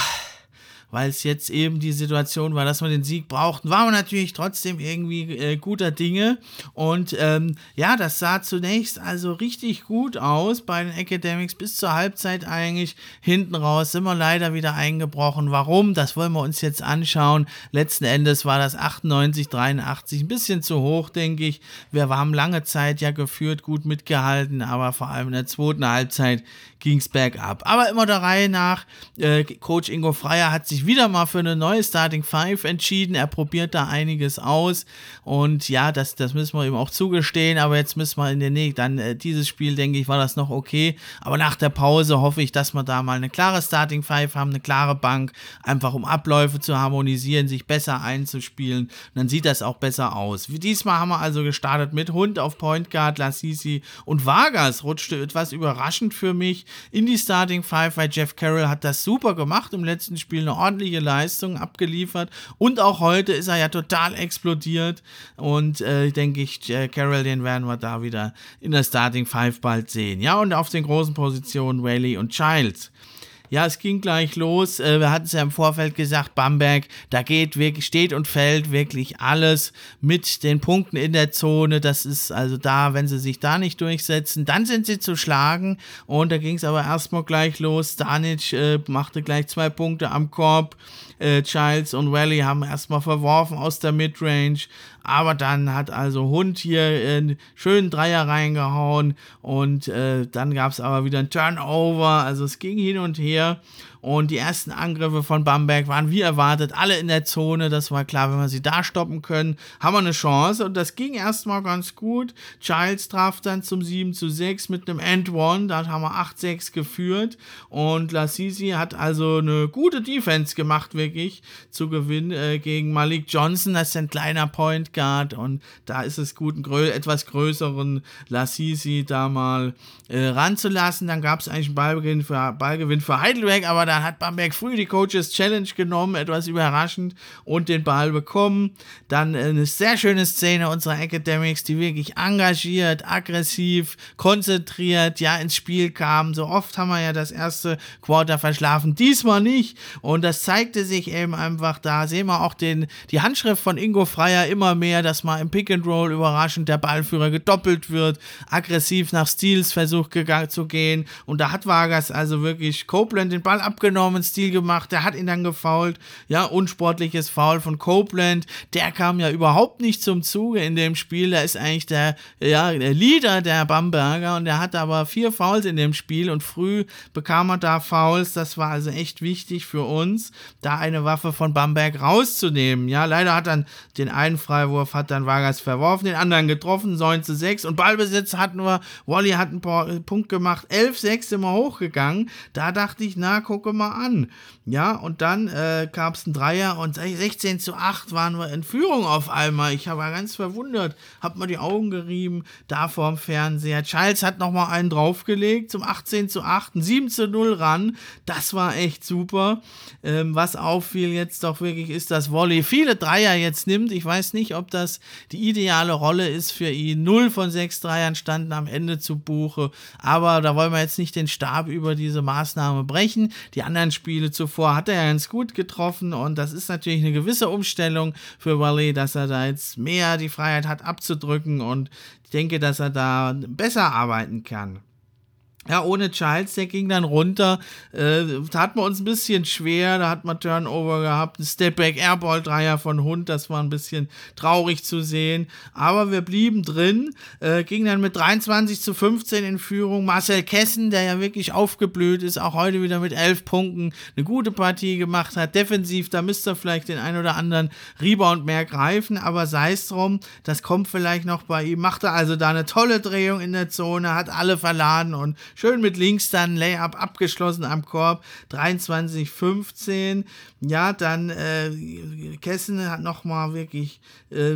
weil es jetzt eben die Situation war, dass wir den Sieg brauchten, waren wir natürlich trotzdem irgendwie äh, guter Dinge. Und ähm, ja, das sah zunächst also richtig gut aus bei den Academics bis zur Halbzeit eigentlich. Hinten raus sind wir leider wieder eingebrochen. Warum? Das wollen wir uns jetzt anschauen. Letzten Endes war das 98, 83 ein bisschen zu hoch, denke ich. Wir haben lange Zeit ja geführt, gut mitgehalten, aber vor allem in der zweiten Halbzeit ging es bergab. Aber immer der Reihe nach. Äh, Coach Ingo Freier hat sich wieder mal für eine neue Starting Five entschieden. Er probiert da einiges aus. Und ja, das, das müssen wir ihm auch zugestehen. Aber jetzt müssen wir in der Nähe, dann äh, dieses Spiel, denke ich, war das noch okay. Aber nach der Pause hoffe ich, dass wir da mal eine klare Starting Five haben, eine klare Bank, einfach um Abläufe zu harmonisieren, sich besser einzuspielen. Und dann sieht das auch besser aus. Diesmal haben wir also gestartet mit Hund auf Point Guard, Lassisi und Vargas rutschte etwas überraschend für mich in die Starting Five, weil Jeff Carroll hat das super gemacht im letzten Spiel, eine ordentliche Leistung abgeliefert und auch heute ist er ja total explodiert und äh, denke ich, Carroll, den werden wir da wieder in der Starting Five bald sehen. Ja, und auf den großen Positionen Whaley und Childs. Ja, es ging gleich los. Äh, wir hatten es ja im Vorfeld gesagt, Bamberg, da geht wirklich, steht und fällt wirklich alles mit den Punkten in der Zone. Das ist also da, wenn sie sich da nicht durchsetzen, dann sind sie zu schlagen. Und da ging es aber erstmal gleich los. Stanic äh, machte gleich zwei Punkte am Korb. Äh, Childs und Valley haben erstmal verworfen aus der Midrange. Aber dann hat also Hund hier einen schönen Dreier reingehauen und äh, dann gab es aber wieder ein Turnover. Also es ging hin und her. Und die ersten Angriffe von Bamberg waren wie erwartet alle in der Zone. Das war klar, wenn wir sie da stoppen können, haben wir eine Chance. Und das ging erstmal ganz gut. Childs traf dann zum 7 zu 6 mit einem End One. Da haben wir 8-6 geführt. Und Lassisi hat also eine gute Defense gemacht, wirklich, zu gewinnen äh, gegen Malik Johnson. Das ist ein kleiner Point Guard. Und da ist es gut, einen etwas größeren Lassisi da mal äh, ranzulassen. Dann gab es eigentlich einen Ballgewinn für, Ballgewinn für Heidelberg, aber da dann hat Bamberg früh die Coaches Challenge genommen, etwas überraschend, und den Ball bekommen. Dann eine sehr schöne Szene unserer Academics, die wirklich engagiert, aggressiv, konzentriert, ja, ins Spiel kamen. So oft haben wir ja das erste Quarter verschlafen, diesmal nicht. Und das zeigte sich eben einfach da. Sehen wir auch den, die Handschrift von Ingo Freier immer mehr, dass mal im Pick and Roll überraschend der Ballführer gedoppelt wird, aggressiv nach Steals versucht zu gehen. Und da hat Vargas also wirklich Copeland den Ball abgenommen Stil gemacht, der hat ihn dann gefault. Ja, unsportliches Foul von Copeland. Der kam ja überhaupt nicht zum Zuge in dem Spiel. Er ist eigentlich der, ja, der Leader der Bamberger und er hatte aber vier Fouls in dem Spiel und früh bekam er da Fouls. Das war also echt wichtig für uns, da eine Waffe von Bamberg rauszunehmen. Ja, leider hat dann den einen Freiwurf hat dann Vargas verworfen, den anderen getroffen, 9 zu 6 und Ballbesitz hatten wir, Wally hat einen Punkt gemacht, 11-6 immer hochgegangen. Da dachte ich, na, gucke mal an. Ja, und dann äh, gab es einen Dreier und 16 zu 8 waren wir in Führung auf einmal. Ich war ganz verwundert, hab mir die Augen gerieben, da vorm Fernseher. Childs hat nochmal einen draufgelegt zum 18 zu 8, ein 7 zu 0 ran. Das war echt super. Ähm, was auffiel jetzt doch wirklich ist, dass Volley viele Dreier jetzt nimmt. Ich weiß nicht, ob das die ideale Rolle ist für ihn. 0 von 6 Dreiern standen am Ende zu Buche. Aber da wollen wir jetzt nicht den Stab über diese Maßnahme brechen. Die anderen Spiele zuvor hat er ja ganz gut getroffen und das ist natürlich eine gewisse Umstellung für Wally, dass er da jetzt mehr die Freiheit hat abzudrücken und ich denke, dass er da besser arbeiten kann. Ja, ohne Childs, der ging dann runter. Äh, tat man uns ein bisschen schwer. Da hat man Turnover gehabt. Ein Stepback Airball Dreier von Hund. Das war ein bisschen traurig zu sehen. Aber wir blieben drin. Äh, ging dann mit 23 zu 15 in Führung. Marcel Kessen, der ja wirklich aufgeblüht ist, auch heute wieder mit 11 Punkten eine gute Partie gemacht hat. Defensiv, da müsste er vielleicht den ein oder anderen Rebound mehr greifen. Aber sei es drum, das kommt vielleicht noch bei ihm. Macht er also da eine tolle Drehung in der Zone, hat alle verladen und Schön mit links dann Layup abgeschlossen am Korb. 23-15. Ja, dann äh, Kessen hat nochmal wirklich äh,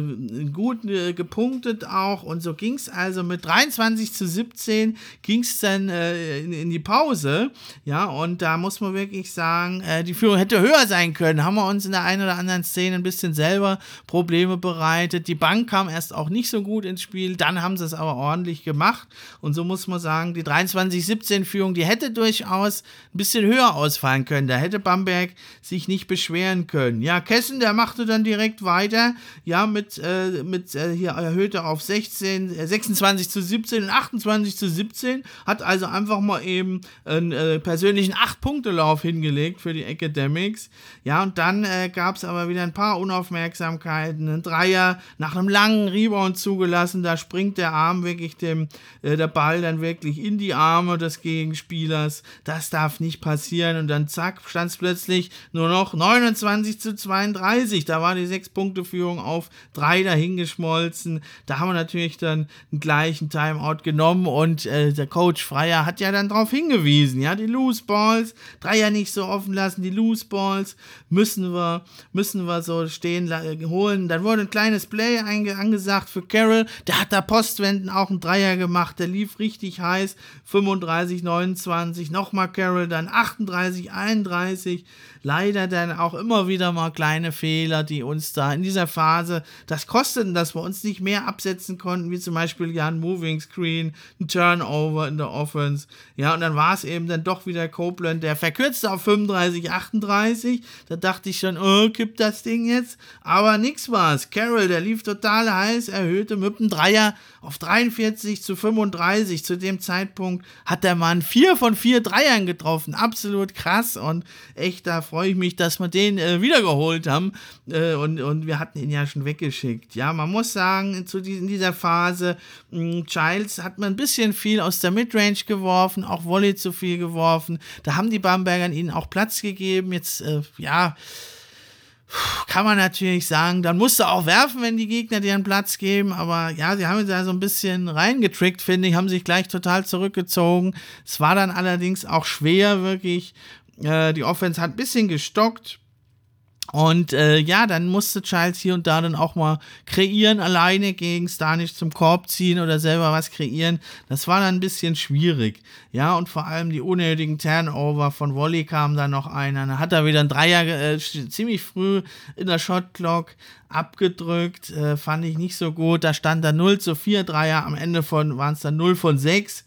gut äh, gepunktet auch. Und so ging es also mit 23 zu 17 ging es dann äh, in, in, die Pause. Ja, und da muss man wirklich sagen, äh, die Führung hätte höher sein können. Haben wir uns in der einen oder anderen Szene ein bisschen selber Probleme bereitet. Die Bank kam erst auch nicht so gut ins Spiel. Dann haben sie es aber ordentlich gemacht. Und so muss man sagen, die 23 2017-Führung, die hätte durchaus ein bisschen höher ausfallen können. Da hätte Bamberg sich nicht beschweren können. Ja, Kessen, der machte dann direkt weiter, ja, mit, äh, mit äh, hier erhöhte auf 16, äh, 26 zu 17 und 28 zu 17, hat also einfach mal eben einen äh, persönlichen 8-Punkte-Lauf hingelegt für die Academics. Ja, und dann äh, gab es aber wieder ein paar Unaufmerksamkeiten. Ein Dreier nach einem langen Rebound zugelassen, da springt der Arm wirklich dem, äh, der Ball dann wirklich in die Arme Arme des Gegenspielers. Das darf nicht passieren. Und dann zack, stand es plötzlich nur noch 29 zu 32. Da war die 6-Punkte-Führung auf 3 dahingeschmolzen. Da haben wir natürlich dann einen gleichen Timeout genommen und äh, der Coach Freier hat ja dann darauf hingewiesen. Ja, die Loose Balls, Dreier nicht so offen lassen, die Loose Balls müssen wir, müssen wir so stehen holen. Dann wurde ein kleines Play angesagt für Carroll. Der hat da Postwenden auch einen Dreier gemacht. Der lief richtig heiß. 35, 29, nochmal Carroll, dann 38, 31. Leider dann auch immer wieder mal kleine Fehler, die uns da in dieser Phase das kosteten, dass wir uns nicht mehr absetzen konnten, wie zum Beispiel ja ein Moving Screen, ein Turnover in der Offense. Ja, und dann war es eben dann doch wieder Copeland, der verkürzte auf 35, 38. Da dachte ich schon, oh, kippt das Ding jetzt? Aber nix war's. Carroll, der lief total heiß, erhöhte mit einem Dreier auf 43 zu 35. Zu dem Zeitpunkt hat der Mann vier von vier Dreiern getroffen. Absolut krass und echt, da freue ich mich, dass wir den äh, wiedergeholt haben. Äh, und, und wir hatten ihn ja schon weggeschickt. Ja, man muss sagen, zu die, in dieser Phase, mh, hm, Childs hat man ein bisschen viel aus der Midrange geworfen, auch Volley zu viel geworfen. Da haben die Bambergern ihnen auch Platz gegeben. Jetzt, äh, ja kann man natürlich sagen, dann musst du auch werfen, wenn die Gegner dir einen Platz geben. Aber ja, sie haben da so ein bisschen reingetrickt, finde ich, haben sich gleich total zurückgezogen. Es war dann allerdings auch schwer, wirklich. Äh, die Offense hat ein bisschen gestockt. Und äh, ja, dann musste Childs hier und da dann auch mal kreieren, alleine gegen Stanisch zum Korb ziehen oder selber was kreieren. Das war dann ein bisschen schwierig. Ja, und vor allem die unnötigen Turnover von Wolli kam dann noch einer. Dann hat er wieder ein Dreier äh, ziemlich früh in der Shotclock abgedrückt. Äh, fand ich nicht so gut. Da stand da 0 zu 4 Dreier. Am Ende von waren es dann 0 von 6.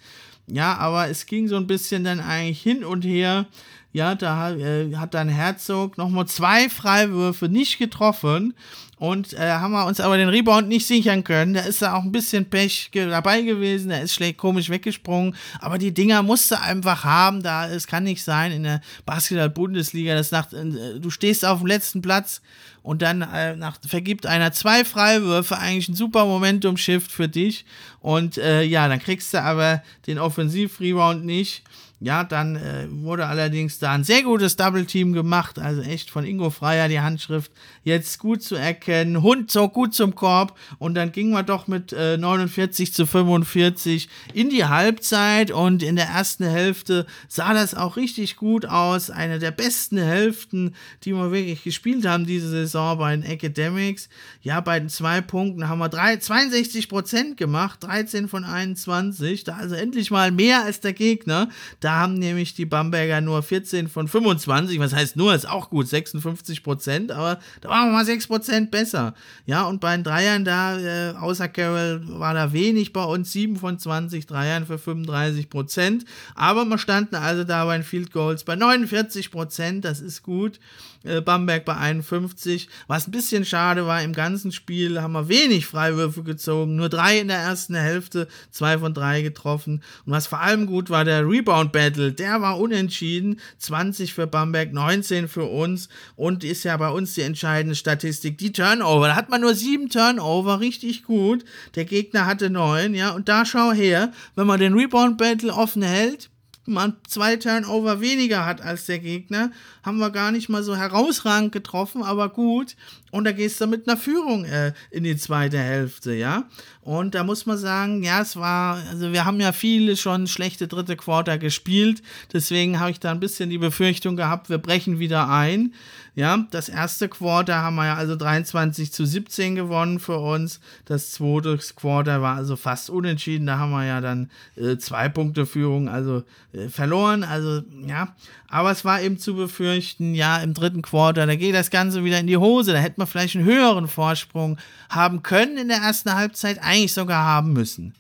Ja, aber es ging so ein bisschen dann eigentlich hin und her. Ja, da äh, hat dann Herzog nochmal zwei Freiwürfe nicht getroffen und äh, haben wir uns aber den Rebound nicht sichern können. Da ist da auch ein bisschen Pech dabei gewesen. Der ist schlecht komisch weggesprungen. Aber die Dinger musste einfach haben. Da es kann nicht sein in der Basketball-Bundesliga, dass nach, äh, du stehst auf dem letzten Platz und dann äh, nach, vergibt einer zwei Freiwürfe. Eigentlich ein super Momentum-Shift für dich. Und äh, ja, dann kriegst du aber den Offensiv-Rebound nicht. Ja, dann äh, wurde allerdings da ein sehr gutes Double-Team gemacht, also echt von Ingo Freier die Handschrift jetzt gut zu erkennen. Hund so gut zum Korb und dann gingen wir doch mit äh, 49 zu 45 in die Halbzeit und in der ersten Hälfte sah das auch richtig gut aus. Eine der besten Hälften, die wir wirklich gespielt haben diese Saison bei den Academics. Ja, bei den zwei Punkten haben wir drei, 62 Prozent gemacht, 13 von 21, da also endlich mal mehr als der Gegner. Da da haben nämlich die Bamberger nur 14 von 25, was heißt nur, ist auch gut, 56 Prozent, aber da waren wir mal 6 Prozent besser. Ja, und bei den Dreiern da, äh, außer Carroll, war da wenig bei uns, 7 von 20 Dreiern für 35 Prozent. Aber wir standen also da bei den Field Goals bei 49 Prozent, das ist gut. Äh, Bamberg bei 51. Was ein bisschen schade war, im ganzen Spiel haben wir wenig Freiwürfe gezogen, nur drei in der ersten Hälfte, zwei von drei getroffen. Und was vor allem gut war, der Rebound Battle, der war unentschieden. 20 für Bamberg, 19 für uns und ist ja bei uns die entscheidende Statistik, die Turnover. Da hat man nur sieben Turnover, richtig gut. Der Gegner hatte neun, ja, und da schau her, wenn man den Rebound Battle offen hält, man zwei Turnover weniger hat als der Gegner, haben wir gar nicht mal so herausragend getroffen, aber gut. Und da gehst du mit einer Führung äh, in die zweite Hälfte, ja. Und da muss man sagen, ja, es war, also wir haben ja viele schon schlechte dritte Quarter gespielt, deswegen habe ich da ein bisschen die Befürchtung gehabt, wir brechen wieder ein. Ja, das erste Quarter haben wir ja also 23 zu 17 gewonnen für uns. Das zweite Quarter war also fast unentschieden. Da haben wir ja dann äh, zwei Punkte Führung, also äh, verloren. Also ja, aber es war eben zu befürchten, ja, im dritten Quarter, da geht das Ganze wieder in die Hose. Da hätte man vielleicht einen höheren Vorsprung haben können in der ersten Halbzeit, eigentlich sogar haben müssen.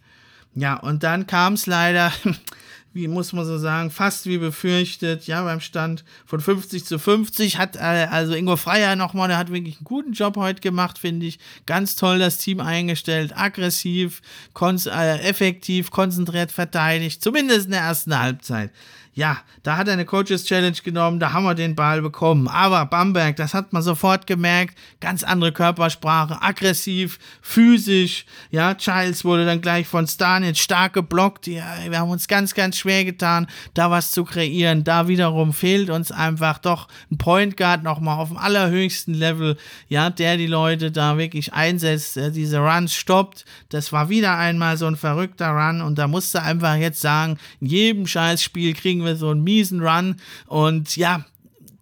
Ja, und dann kam es leider wie muss man so sagen, fast wie befürchtet, ja, beim Stand von 50 zu 50 hat äh, also Ingo Freier nochmal, der hat wirklich einen guten Job heute gemacht, finde ich. Ganz toll das Team eingestellt, aggressiv, äh, effektiv, konzentriert verteidigt, zumindest in der ersten Halbzeit ja, da hat er eine Coaches Challenge genommen, da haben wir den Ball bekommen. Aber Bamberg, das hat man sofort gemerkt, ganz andere Körpersprache, aggressiv, physisch. Ja, Childs wurde dann gleich von Stanic stark geblockt. Ja, wir haben uns ganz, ganz schwer getan, da was zu kreieren. Da wiederum fehlt uns einfach doch ein Point Guard nochmal auf dem allerhöchsten Level, ja, der die Leute da wirklich einsetzt, der diese Runs stoppt. Das war wieder einmal so ein verrückter Run und da musste einfach jetzt sagen, in jedem Scheißspiel kriegen kriegen wir so einen miesen Run und ja,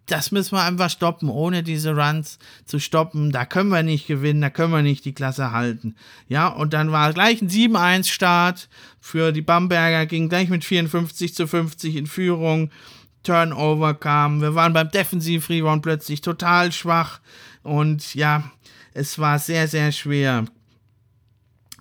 das müssen wir einfach stoppen. Ohne diese Runs zu stoppen, da können wir nicht gewinnen, da können wir nicht die Klasse halten. Ja, und dann war gleich ein 7-1-Start für die Bamberger, ging gleich mit 54 zu 50 in Führung. Turnover kam, wir waren beim Defensiv-Rebound plötzlich total schwach und ja, es war sehr, sehr schwer.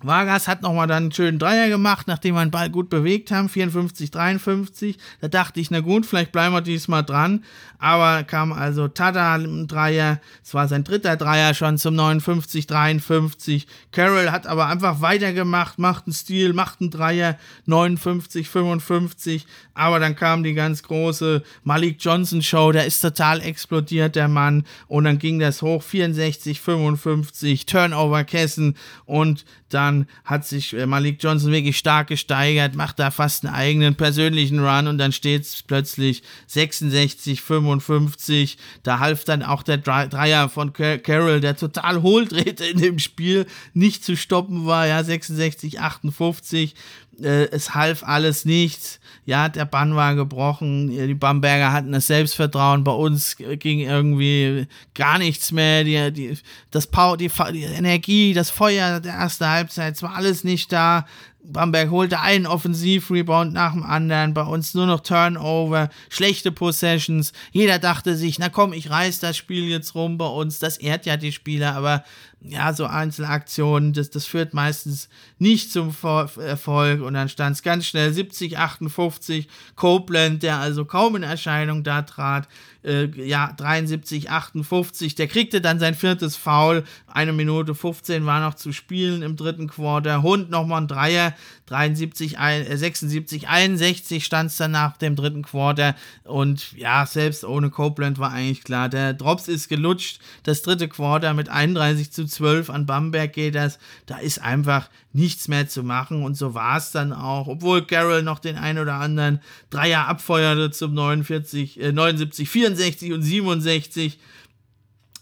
Vargas hat nochmal dann einen schönen Dreier gemacht, nachdem wir den Ball gut bewegt haben, 54, 53. Da dachte ich, na gut, vielleicht bleiben wir diesmal dran. Aber kam also Tada ein Dreier, es war sein dritter Dreier schon zum 59, 53. Carroll hat aber einfach weitergemacht, macht einen Stil, macht einen Dreier, 59, 55. Aber dann kam die ganz große Malik Johnson Show, der ist total explodiert, der Mann. Und dann ging das hoch, 64, 55, Turnover Kessen und dann hat sich äh, Malik Johnson wirklich stark gesteigert, macht da fast einen eigenen persönlichen Run und dann steht es plötzlich 66, 55. Da half dann auch der Dreier von Carroll, der total hohl drehte in dem Spiel, nicht zu stoppen war, ja, 66, 58 äh, es half alles nichts. Ja, der Bann war gebrochen. Die Bamberger hatten das Selbstvertrauen. Bei uns ging irgendwie gar nichts mehr. Die, die, das Power, die, die Energie, das Feuer der ersten Halbzeit, es war alles nicht da. Bamberg holte einen Offensiv-Rebound nach dem anderen, bei uns nur noch Turnover, schlechte Possessions. Jeder dachte sich, na komm, ich reiß das Spiel jetzt rum bei uns. Das ehrt ja die Spieler, aber ja, so Einzelaktionen, das, das führt meistens nicht zum Erfolg. Und dann stand es ganz schnell 70, 58. Copeland, der also kaum in Erscheinung da trat, äh, ja, 73, 58. Der kriegte dann sein viertes Foul. Eine Minute 15 war noch zu spielen im dritten Quarter. Hund nochmal ein Dreier. 73, 76, 61 stand es dann nach dem dritten Quarter. Und ja, selbst ohne Copeland war eigentlich klar, der Drops ist gelutscht. Das dritte Quarter mit 31 zu 12 an Bamberg geht das. Da ist einfach nichts mehr zu machen. Und so war es dann auch. Obwohl Carroll noch den ein oder anderen Dreier abfeuerte zum 49, äh, 79, 64 und 67.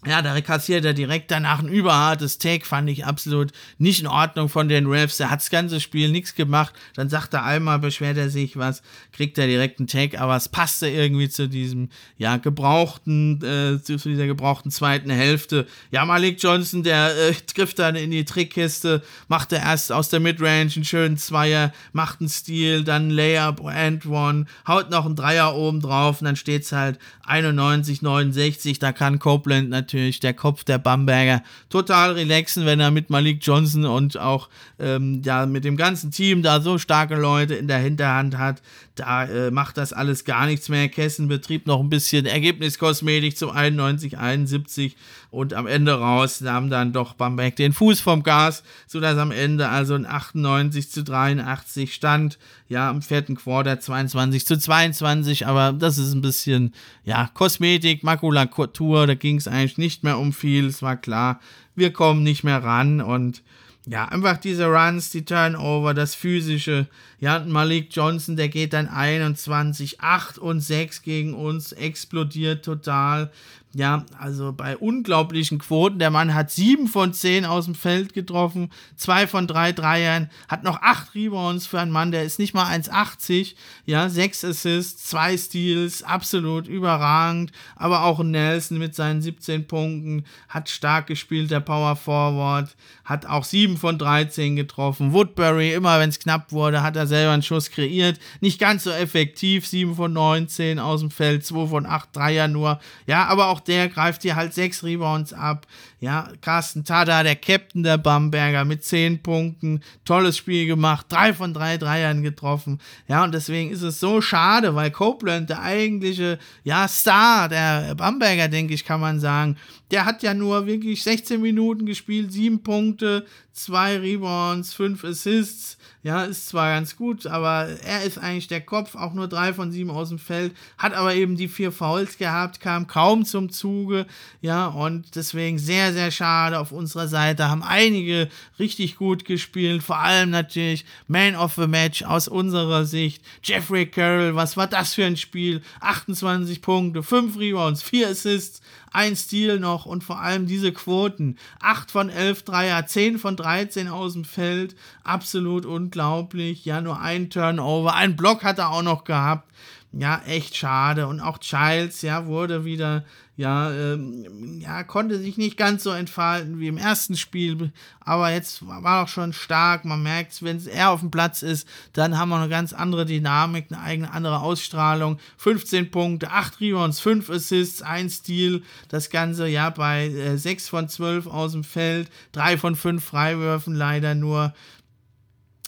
Ja, da kassiert er direkt danach ein überhartes Take, fand ich absolut nicht in Ordnung von den Refs. Er hat das ganze Spiel nichts gemacht. Dann sagt er einmal, beschwert er sich was, kriegt er direkt einen Take, aber es passte irgendwie zu diesem, ja, gebrauchten, äh, zu dieser gebrauchten zweiten Hälfte. Ja, Malik Johnson, der äh, trifft dann in die Trickkiste, macht er erst aus der Midrange einen schönen Zweier, macht einen Steal, dann Layup and one, haut noch einen Dreier oben drauf und dann steht es halt 91, 69. Da kann Copeland natürlich der Kopf der Bamberger total relaxen, wenn er mit Malik Johnson und auch ähm, ja, mit dem ganzen Team da so starke Leute in der Hinterhand hat. Da äh, macht das alles gar nichts mehr. Kessen betrieb noch ein bisschen Ergebniskosmetik zum 91, 71 und am Ende raus nahm dann doch Bamberg den Fuß vom Gas, sodass am Ende also ein 98 zu 83 stand. Ja, im vierten Quarter 22 zu 22, aber das ist ein bisschen, ja, Kosmetik, Makulatur, da ging es eigentlich nicht mehr um viel. Es war klar, wir kommen nicht mehr ran und ja, einfach diese Runs, die Turnover, das physische. Ja, Malik Johnson, der geht dann 21, 8 und 6 gegen uns, explodiert total. Ja, also bei unglaublichen Quoten. Der Mann hat 7 von 10 aus dem Feld getroffen, 2 von 3 Dreiern, hat noch 8 Rebounds für einen Mann, der ist nicht mal 1,80. Ja, 6 Assists, 2 Steals, absolut überragend. Aber auch Nelson mit seinen 17 Punkten hat stark gespielt, der Power Forward, hat auch 7 von 13 getroffen. Woodbury, immer wenn es knapp wurde, hat er selber einen Schuss kreiert. Nicht ganz so effektiv, 7 von 19 aus dem Feld, 2 von 8 Dreier nur. Ja, aber auch der greift hier halt sechs Rebounds ab. Ja, Carsten Tada, der Captain der Bamberger mit zehn Punkten, tolles Spiel gemacht, drei von drei Dreiern getroffen. Ja, und deswegen ist es so schade, weil Copeland, der eigentliche, ja, Star der Bamberger, denke ich, kann man sagen, der hat ja nur wirklich 16 Minuten gespielt, sieben Punkte, zwei Rebounds, fünf Assists. Ja, ist zwar ganz gut, aber er ist eigentlich der Kopf, auch nur drei von sieben aus dem Feld, hat aber eben die vier Fouls gehabt, kam kaum zum Zuge. Ja, und deswegen sehr, sehr schade auf unserer Seite. Haben einige richtig gut gespielt, vor allem natürlich Man of the Match aus unserer Sicht. Jeffrey Carroll, was war das für ein Spiel? 28 Punkte, 5 Rebounds, 4 Assists, ein Stil noch und vor allem diese Quoten. 8 von 11 Dreier, 10 von 13 aus dem Feld. Absolut unglaublich. Ja, nur ein Turnover. Ein Block hat er auch noch gehabt. Ja, echt schade. Und auch Childs, ja, wurde wieder ja, ähm, ja, konnte sich nicht ganz so entfalten wie im ersten Spiel, aber jetzt war auch schon stark. Man merkt, wenn er auf dem Platz ist, dann haben wir eine ganz andere Dynamik, eine eigene andere Ausstrahlung. 15 Punkte, 8 Rebounds, 5 Assists, 1 Steal. Das Ganze ja bei äh, 6 von 12 aus dem Feld, 3 von 5 Freiwürfen leider nur.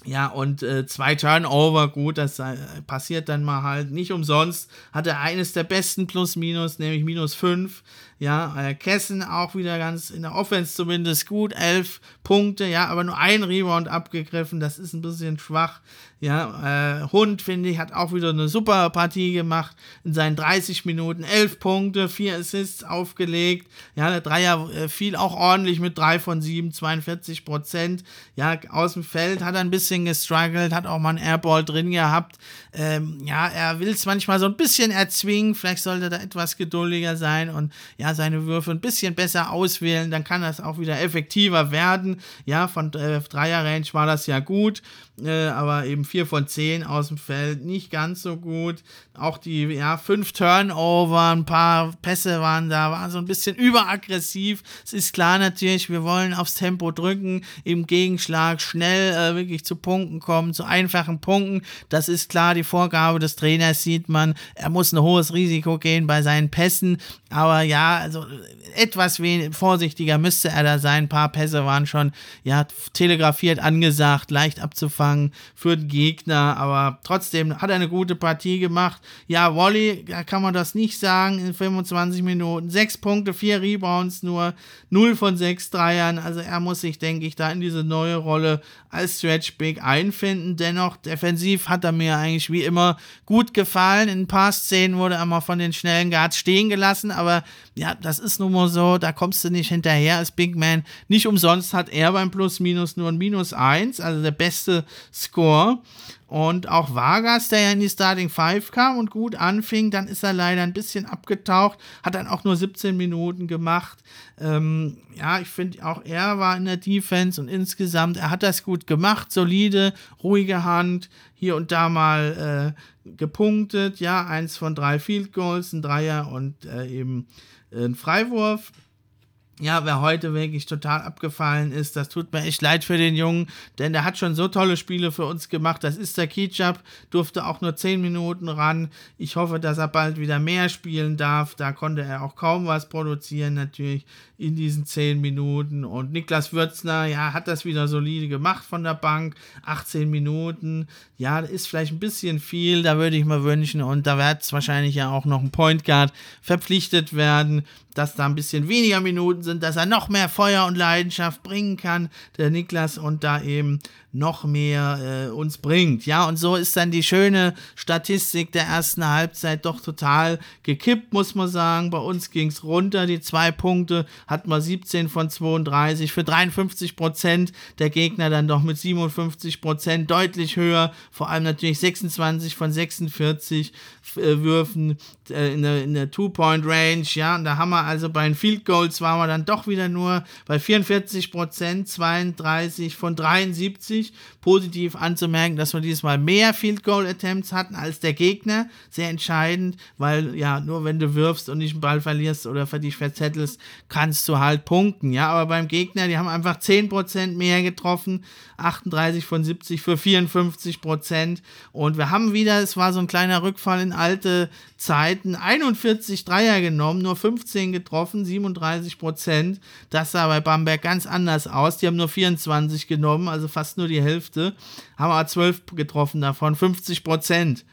Ja, und äh, zwei Turnover, gut, das äh, passiert dann mal halt. Nicht umsonst hat er eines der besten Plus-Minus, nämlich minus 5. Ja, äh, Kessen auch wieder ganz in der Offense zumindest gut, 11 Punkte, ja, aber nur ein Rebound abgegriffen, das ist ein bisschen schwach. Ja, äh, Hund, finde ich, hat auch wieder eine super Partie gemacht in seinen 30 Minuten. 11 Punkte, 4 Assists aufgelegt. Ja, der Dreier äh, fiel auch ordentlich mit 3 von 7, 42 Prozent. Ja, aus dem Feld hat er ein bisschen gestruggelt, hat auch mal einen Airball drin gehabt. Ähm, ja, er will es manchmal so ein bisschen erzwingen. Vielleicht sollte er da etwas geduldiger sein und ja, seine Würfe ein bisschen besser auswählen. Dann kann das auch wieder effektiver werden. Ja, von äh, Dreier-Range war das ja gut äh, aber eben 4 von 10 aus dem Feld, nicht ganz so gut. Auch die, ja, 5 Turnover, ein paar Pässe waren da, war so ein bisschen überaggressiv. Es ist klar natürlich, wir wollen aufs Tempo drücken, im Gegenschlag schnell äh, wirklich zu Punkten kommen, zu einfachen Punkten. Das ist klar die Vorgabe des Trainers, sieht man. Er muss ein hohes Risiko gehen bei seinen Pässen. Aber ja, also etwas vorsichtiger müsste er da sein. Ein paar Pässe waren schon ja, telegrafiert angesagt, leicht abzufangen für den Gegner. Aber trotzdem hat er eine gute Partie gemacht. Ja, Wally, da kann man das nicht sagen in 25 Minuten. Sechs Punkte, vier Rebounds nur, 0 von 6 Dreiern. Also er muss sich, denke ich, da in diese neue Rolle als Stretch Big einfinden. Dennoch, defensiv hat er mir eigentlich wie immer gut gefallen. In ein paar Szenen wurde er mal von den schnellen Guards stehen gelassen, aber ja, das ist nun mal so, da kommst du nicht hinterher als Big Man. Nicht umsonst hat er beim Plus-Minus nur ein Minus 1, also der beste Score. Und auch Vargas, der ja in die Starting Five kam und gut anfing, dann ist er leider ein bisschen abgetaucht, hat dann auch nur 17 Minuten gemacht. Ähm, ja, ich finde auch er war in der Defense und insgesamt, er hat das gut gemacht, solide, ruhige Hand, hier und da mal äh, gepunktet, ja, eins von drei Field Goals, ein Dreier und äh, eben ein Freiwurf ja, wer heute wirklich total abgefallen ist, das tut mir echt leid für den Jungen, denn der hat schon so tolle Spiele für uns gemacht. Das ist der Kitschab, durfte auch nur 10 Minuten ran. Ich hoffe, dass er bald wieder mehr spielen darf. Da konnte er auch kaum was produzieren, natürlich in diesen 10 Minuten. Und Niklas Würzner, ja, hat das wieder solide gemacht von der Bank. 18 Minuten, ja, ist vielleicht ein bisschen viel, da würde ich mir wünschen. Und da wird es wahrscheinlich ja auch noch ein Point Guard verpflichtet werden dass da ein bisschen weniger Minuten sind, dass er noch mehr Feuer und Leidenschaft bringen kann, der Niklas, und da eben noch mehr äh, uns bringt. Ja, und so ist dann die schöne Statistik der ersten Halbzeit doch total gekippt, muss man sagen. Bei uns ging es runter, die zwei Punkte hatten wir 17 von 32, für 53 Prozent der Gegner dann doch mit 57 Prozent deutlich höher, vor allem natürlich 26 von 46 äh, Würfen äh, in der, in der Two-Point-Range, ja, und da haben wir also bei den Field Goals waren wir dann doch wieder nur bei 44 Prozent, 32 von 73 wichtig, positiv anzumerken, dass wir dieses Mal mehr Field Goal Attempts hatten als der Gegner. Sehr entscheidend, weil ja, nur wenn du wirfst und nicht einen Ball verlierst oder für dich verzettelst, kannst du halt punkten. Ja, aber beim Gegner, die haben einfach 10% mehr getroffen, 38 von 70 für 54%. Und wir haben wieder, es war so ein kleiner Rückfall in alte Zeiten, 41 Dreier genommen, nur 15 getroffen, 37% Das sah bei Bamberg ganz anders aus. Die haben nur 24 genommen, also fast nur die Hälfte, haben aber 12 getroffen davon, 50 Prozent.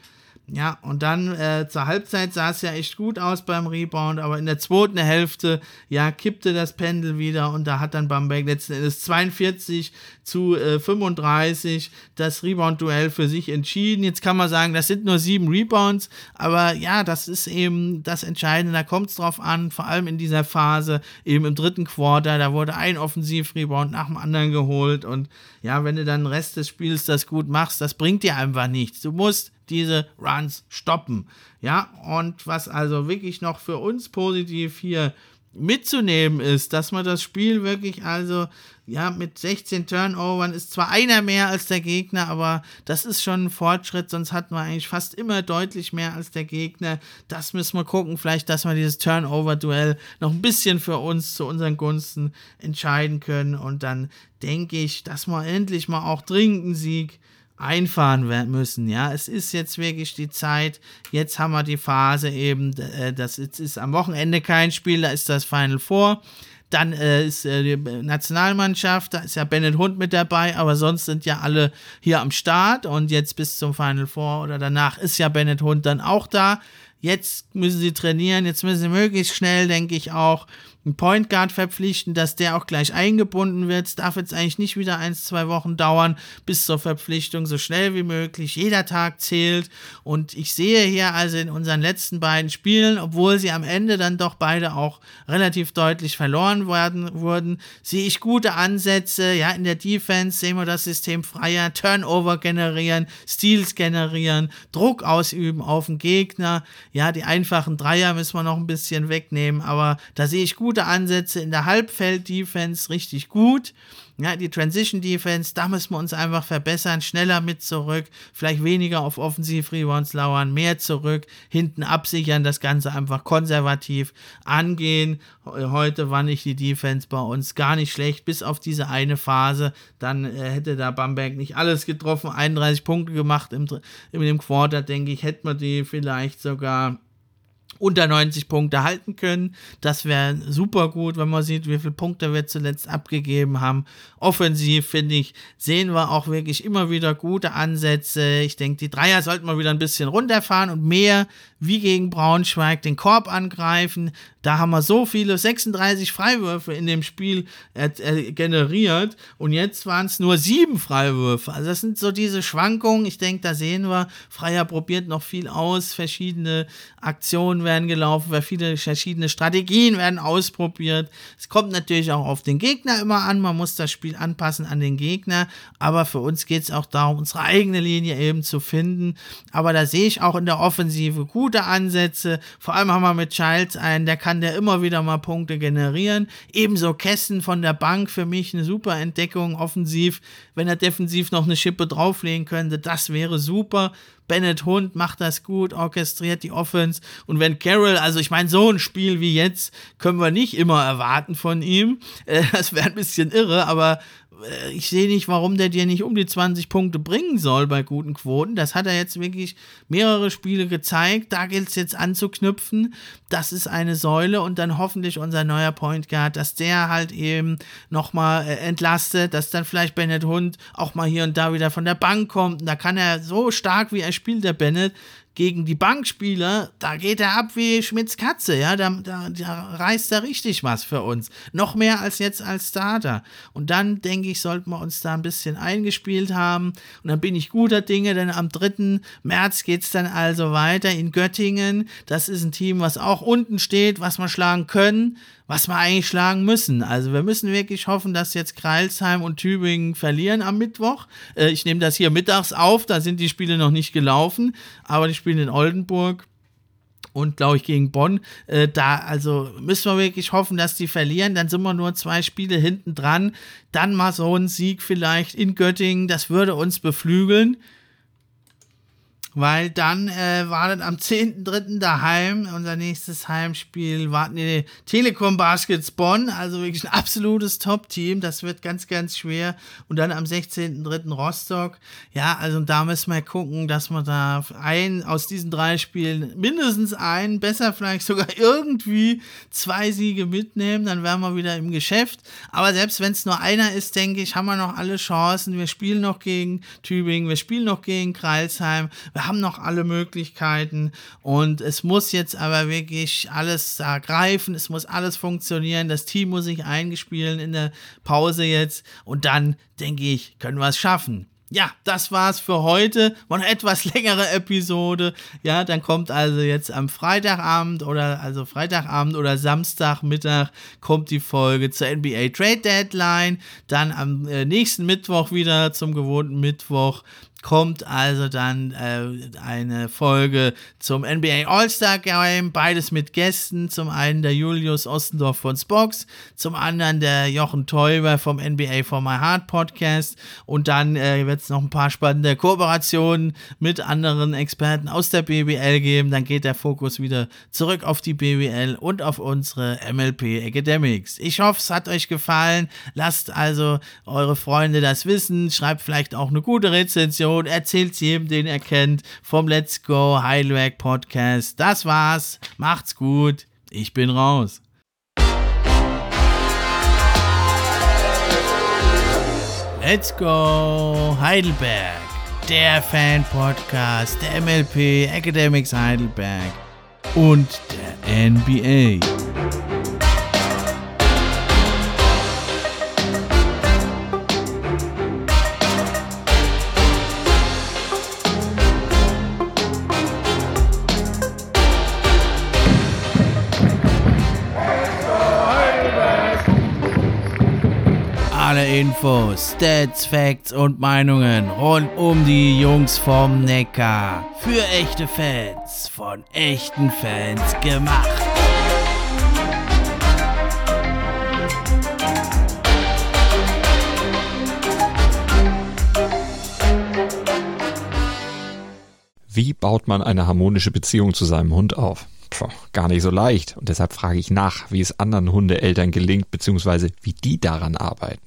Ja, und dann äh, zur Halbzeit sah es ja echt gut aus beim Rebound, aber in der zweiten Hälfte, ja, kippte das Pendel wieder und da hat dann Bamberg letzten Endes 42 zu äh, 35 das Rebound-Duell für sich entschieden. Jetzt kann man sagen, das sind nur sieben Rebounds, aber ja, das ist eben das Entscheidende, da kommt es drauf an, vor allem in dieser Phase, eben im dritten Quarter, da wurde ein Offensiv-Rebound nach dem anderen geholt und ja, wenn du dann den Rest des Spiels das gut machst, das bringt dir einfach nichts. Du musst diese Runs stoppen. Ja, und was also wirklich noch für uns positiv hier mitzunehmen ist, dass man das Spiel wirklich also ja mit 16 Turnovern ist zwar einer mehr als der Gegner, aber das ist schon ein Fortschritt, sonst hatten wir eigentlich fast immer deutlich mehr als der Gegner. Das müssen wir gucken, vielleicht, dass wir dieses Turnover-Duell noch ein bisschen für uns zu unseren Gunsten entscheiden können und dann denke ich, dass wir endlich mal auch dringend einen Sieg einfahren müssen. Ja, es ist jetzt wirklich die Zeit. Jetzt haben wir die Phase eben, äh, das ist am Wochenende kein Spiel, da ist das Final Four. Dann äh, ist äh, die Nationalmannschaft, da ist ja Bennett Hund mit dabei, aber sonst sind ja alle hier am Start und jetzt bis zum Final Four oder danach ist ja Bennett Hund dann auch da. Jetzt müssen sie trainieren, jetzt müssen sie möglichst schnell, denke ich, auch einen Point Guard verpflichten, dass der auch gleich eingebunden wird. Es darf jetzt eigentlich nicht wieder ein, zwei Wochen dauern bis zur Verpflichtung, so schnell wie möglich. Jeder Tag zählt. Und ich sehe hier also in unseren letzten beiden Spielen, obwohl sie am Ende dann doch beide auch relativ deutlich verloren werden, wurden, sehe ich gute Ansätze. Ja, in der Defense sehen wir das System freier, Turnover generieren, Steals generieren, Druck ausüben auf den Gegner. Ja, die einfachen Dreier müssen wir noch ein bisschen wegnehmen, aber da sehe ich gute gute Ansätze in der Halbfeld-Defense, richtig gut. Ja, die Transition Defense, da müssen wir uns einfach verbessern, schneller mit zurück, vielleicht weniger auf Offensiv-Rebounds lauern, mehr zurück, hinten absichern, das Ganze einfach konservativ angehen. Heute war nicht die Defense bei uns gar nicht schlecht, bis auf diese eine Phase. Dann äh, hätte da Bamberg nicht alles getroffen, 31 Punkte gemacht im, in Quarter, denke ich, hätte man die vielleicht sogar unter 90 Punkte halten können. Das wäre super gut, wenn man sieht, wie viele Punkte wir zuletzt abgegeben haben. Offensiv, finde ich, sehen wir auch wirklich immer wieder gute Ansätze. Ich denke, die Dreier sollten wir wieder ein bisschen runterfahren und mehr wie gegen Braunschweig den Korb angreifen. Da haben wir so viele, 36 Freiwürfe in dem Spiel äh, äh, generiert und jetzt waren es nur sieben Freiwürfe. Also das sind so diese Schwankungen. Ich denke, da sehen wir, Freier probiert noch viel aus, verschiedene Aktionen werden gelaufen, viele verschiedene Strategien werden ausprobiert. Es kommt natürlich auch auf den Gegner immer an, man muss das Spiel anpassen an den Gegner, aber für uns geht es auch darum, unsere eigene Linie eben zu finden. Aber da sehe ich auch in der Offensive gute Ansätze. Vor allem haben wir mit Childs einen, der kann der immer wieder mal Punkte generieren. Ebenso Kessen von der Bank für mich eine super Entdeckung offensiv. Wenn er defensiv noch eine Schippe drauflegen könnte, das wäre super. Bennett Hund macht das gut, orchestriert die Offense. Und wenn Carroll, also ich meine, so ein Spiel wie jetzt können wir nicht immer erwarten von ihm. Äh, das wäre ein bisschen irre, aber ich sehe nicht, warum der dir nicht um die 20 Punkte bringen soll bei guten Quoten. Das hat er jetzt wirklich mehrere Spiele gezeigt. Da gilt es jetzt anzuknüpfen. Das ist eine Säule und dann hoffentlich unser neuer Point Guard, dass der halt eben nochmal äh, entlastet, dass dann vielleicht Bennett Hund auch mal hier und da wieder von der Bank kommt. Und da kann er so stark, wie er spielt, der Bennett, gegen die Bankspieler, da geht er ab wie Schmidts Katze, ja, da, da, da reißt er richtig was für uns. Noch mehr als jetzt als Starter. Und dann, denke ich, sollten wir uns da ein bisschen eingespielt haben. Und dann bin ich guter Dinge, denn am 3. März geht es dann also weiter in Göttingen. Das ist ein Team, was auch unten steht, was wir schlagen können was wir eigentlich schlagen müssen. Also wir müssen wirklich hoffen, dass jetzt Kreilsheim und Tübingen verlieren am Mittwoch. Äh, ich nehme das hier mittags auf, da sind die Spiele noch nicht gelaufen, aber die spielen in Oldenburg und glaube ich gegen Bonn. Äh, da also müssen wir wirklich hoffen, dass die verlieren. Dann sind wir nur zwei Spiele hinten dran. Dann mal so ein Sieg vielleicht in Göttingen, das würde uns beflügeln weil dann äh, wartet am 10.3. daheim, unser nächstes Heimspiel, warten die Telekom Baskets Bonn, also wirklich ein absolutes Top-Team, das wird ganz, ganz schwer. Und dann am 16.3. Rostock, ja, also da müssen wir gucken, dass wir da ein aus diesen drei Spielen mindestens einen, besser vielleicht sogar irgendwie zwei Siege mitnehmen, dann wären wir wieder im Geschäft. Aber selbst wenn es nur einer ist, denke ich, haben wir noch alle Chancen. Wir spielen noch gegen Tübingen, wir spielen noch gegen Kreilsheim, wir haben noch alle Möglichkeiten und es muss jetzt aber wirklich alles da greifen, es muss alles funktionieren, das Team muss sich eingespielen in der Pause jetzt und dann, denke ich, können wir es schaffen ja, das war's für heute. War eine etwas längere Episode. Ja, dann kommt also jetzt am Freitagabend oder also Freitagabend oder Samstagmittag kommt die Folge zur NBA Trade Deadline. Dann am äh, nächsten Mittwoch wieder zum gewohnten Mittwoch kommt also dann äh, eine Folge zum NBA All-Star Game, beides mit Gästen. Zum einen der Julius Ostendorf von Spox, zum anderen der Jochen Teuber vom NBA for My Heart Podcast. Und dann äh, wird es noch ein paar spannende Kooperationen mit anderen Experten aus der BBL geben. Dann geht der Fokus wieder zurück auf die BBL und auf unsere MLP Academics. Ich hoffe, es hat euch gefallen. Lasst also eure Freunde das wissen. Schreibt vielleicht auch eine gute Rezension Erzählt jedem, den er kennt, vom Let's Go Heidelberg Podcast. Das war's. Macht's gut. Ich bin raus. Let's Go Heidelberg. Der Fan-Podcast der MLP Academics Heidelberg und der NBA. Infos, Stats, Facts und Meinungen rund um die Jungs vom Neckar. Für echte Fans, von echten Fans gemacht. Wie baut man eine harmonische Beziehung zu seinem Hund auf? Puh, gar nicht so leicht. Und deshalb frage ich nach, wie es anderen Hundeeltern gelingt, beziehungsweise wie die daran arbeiten.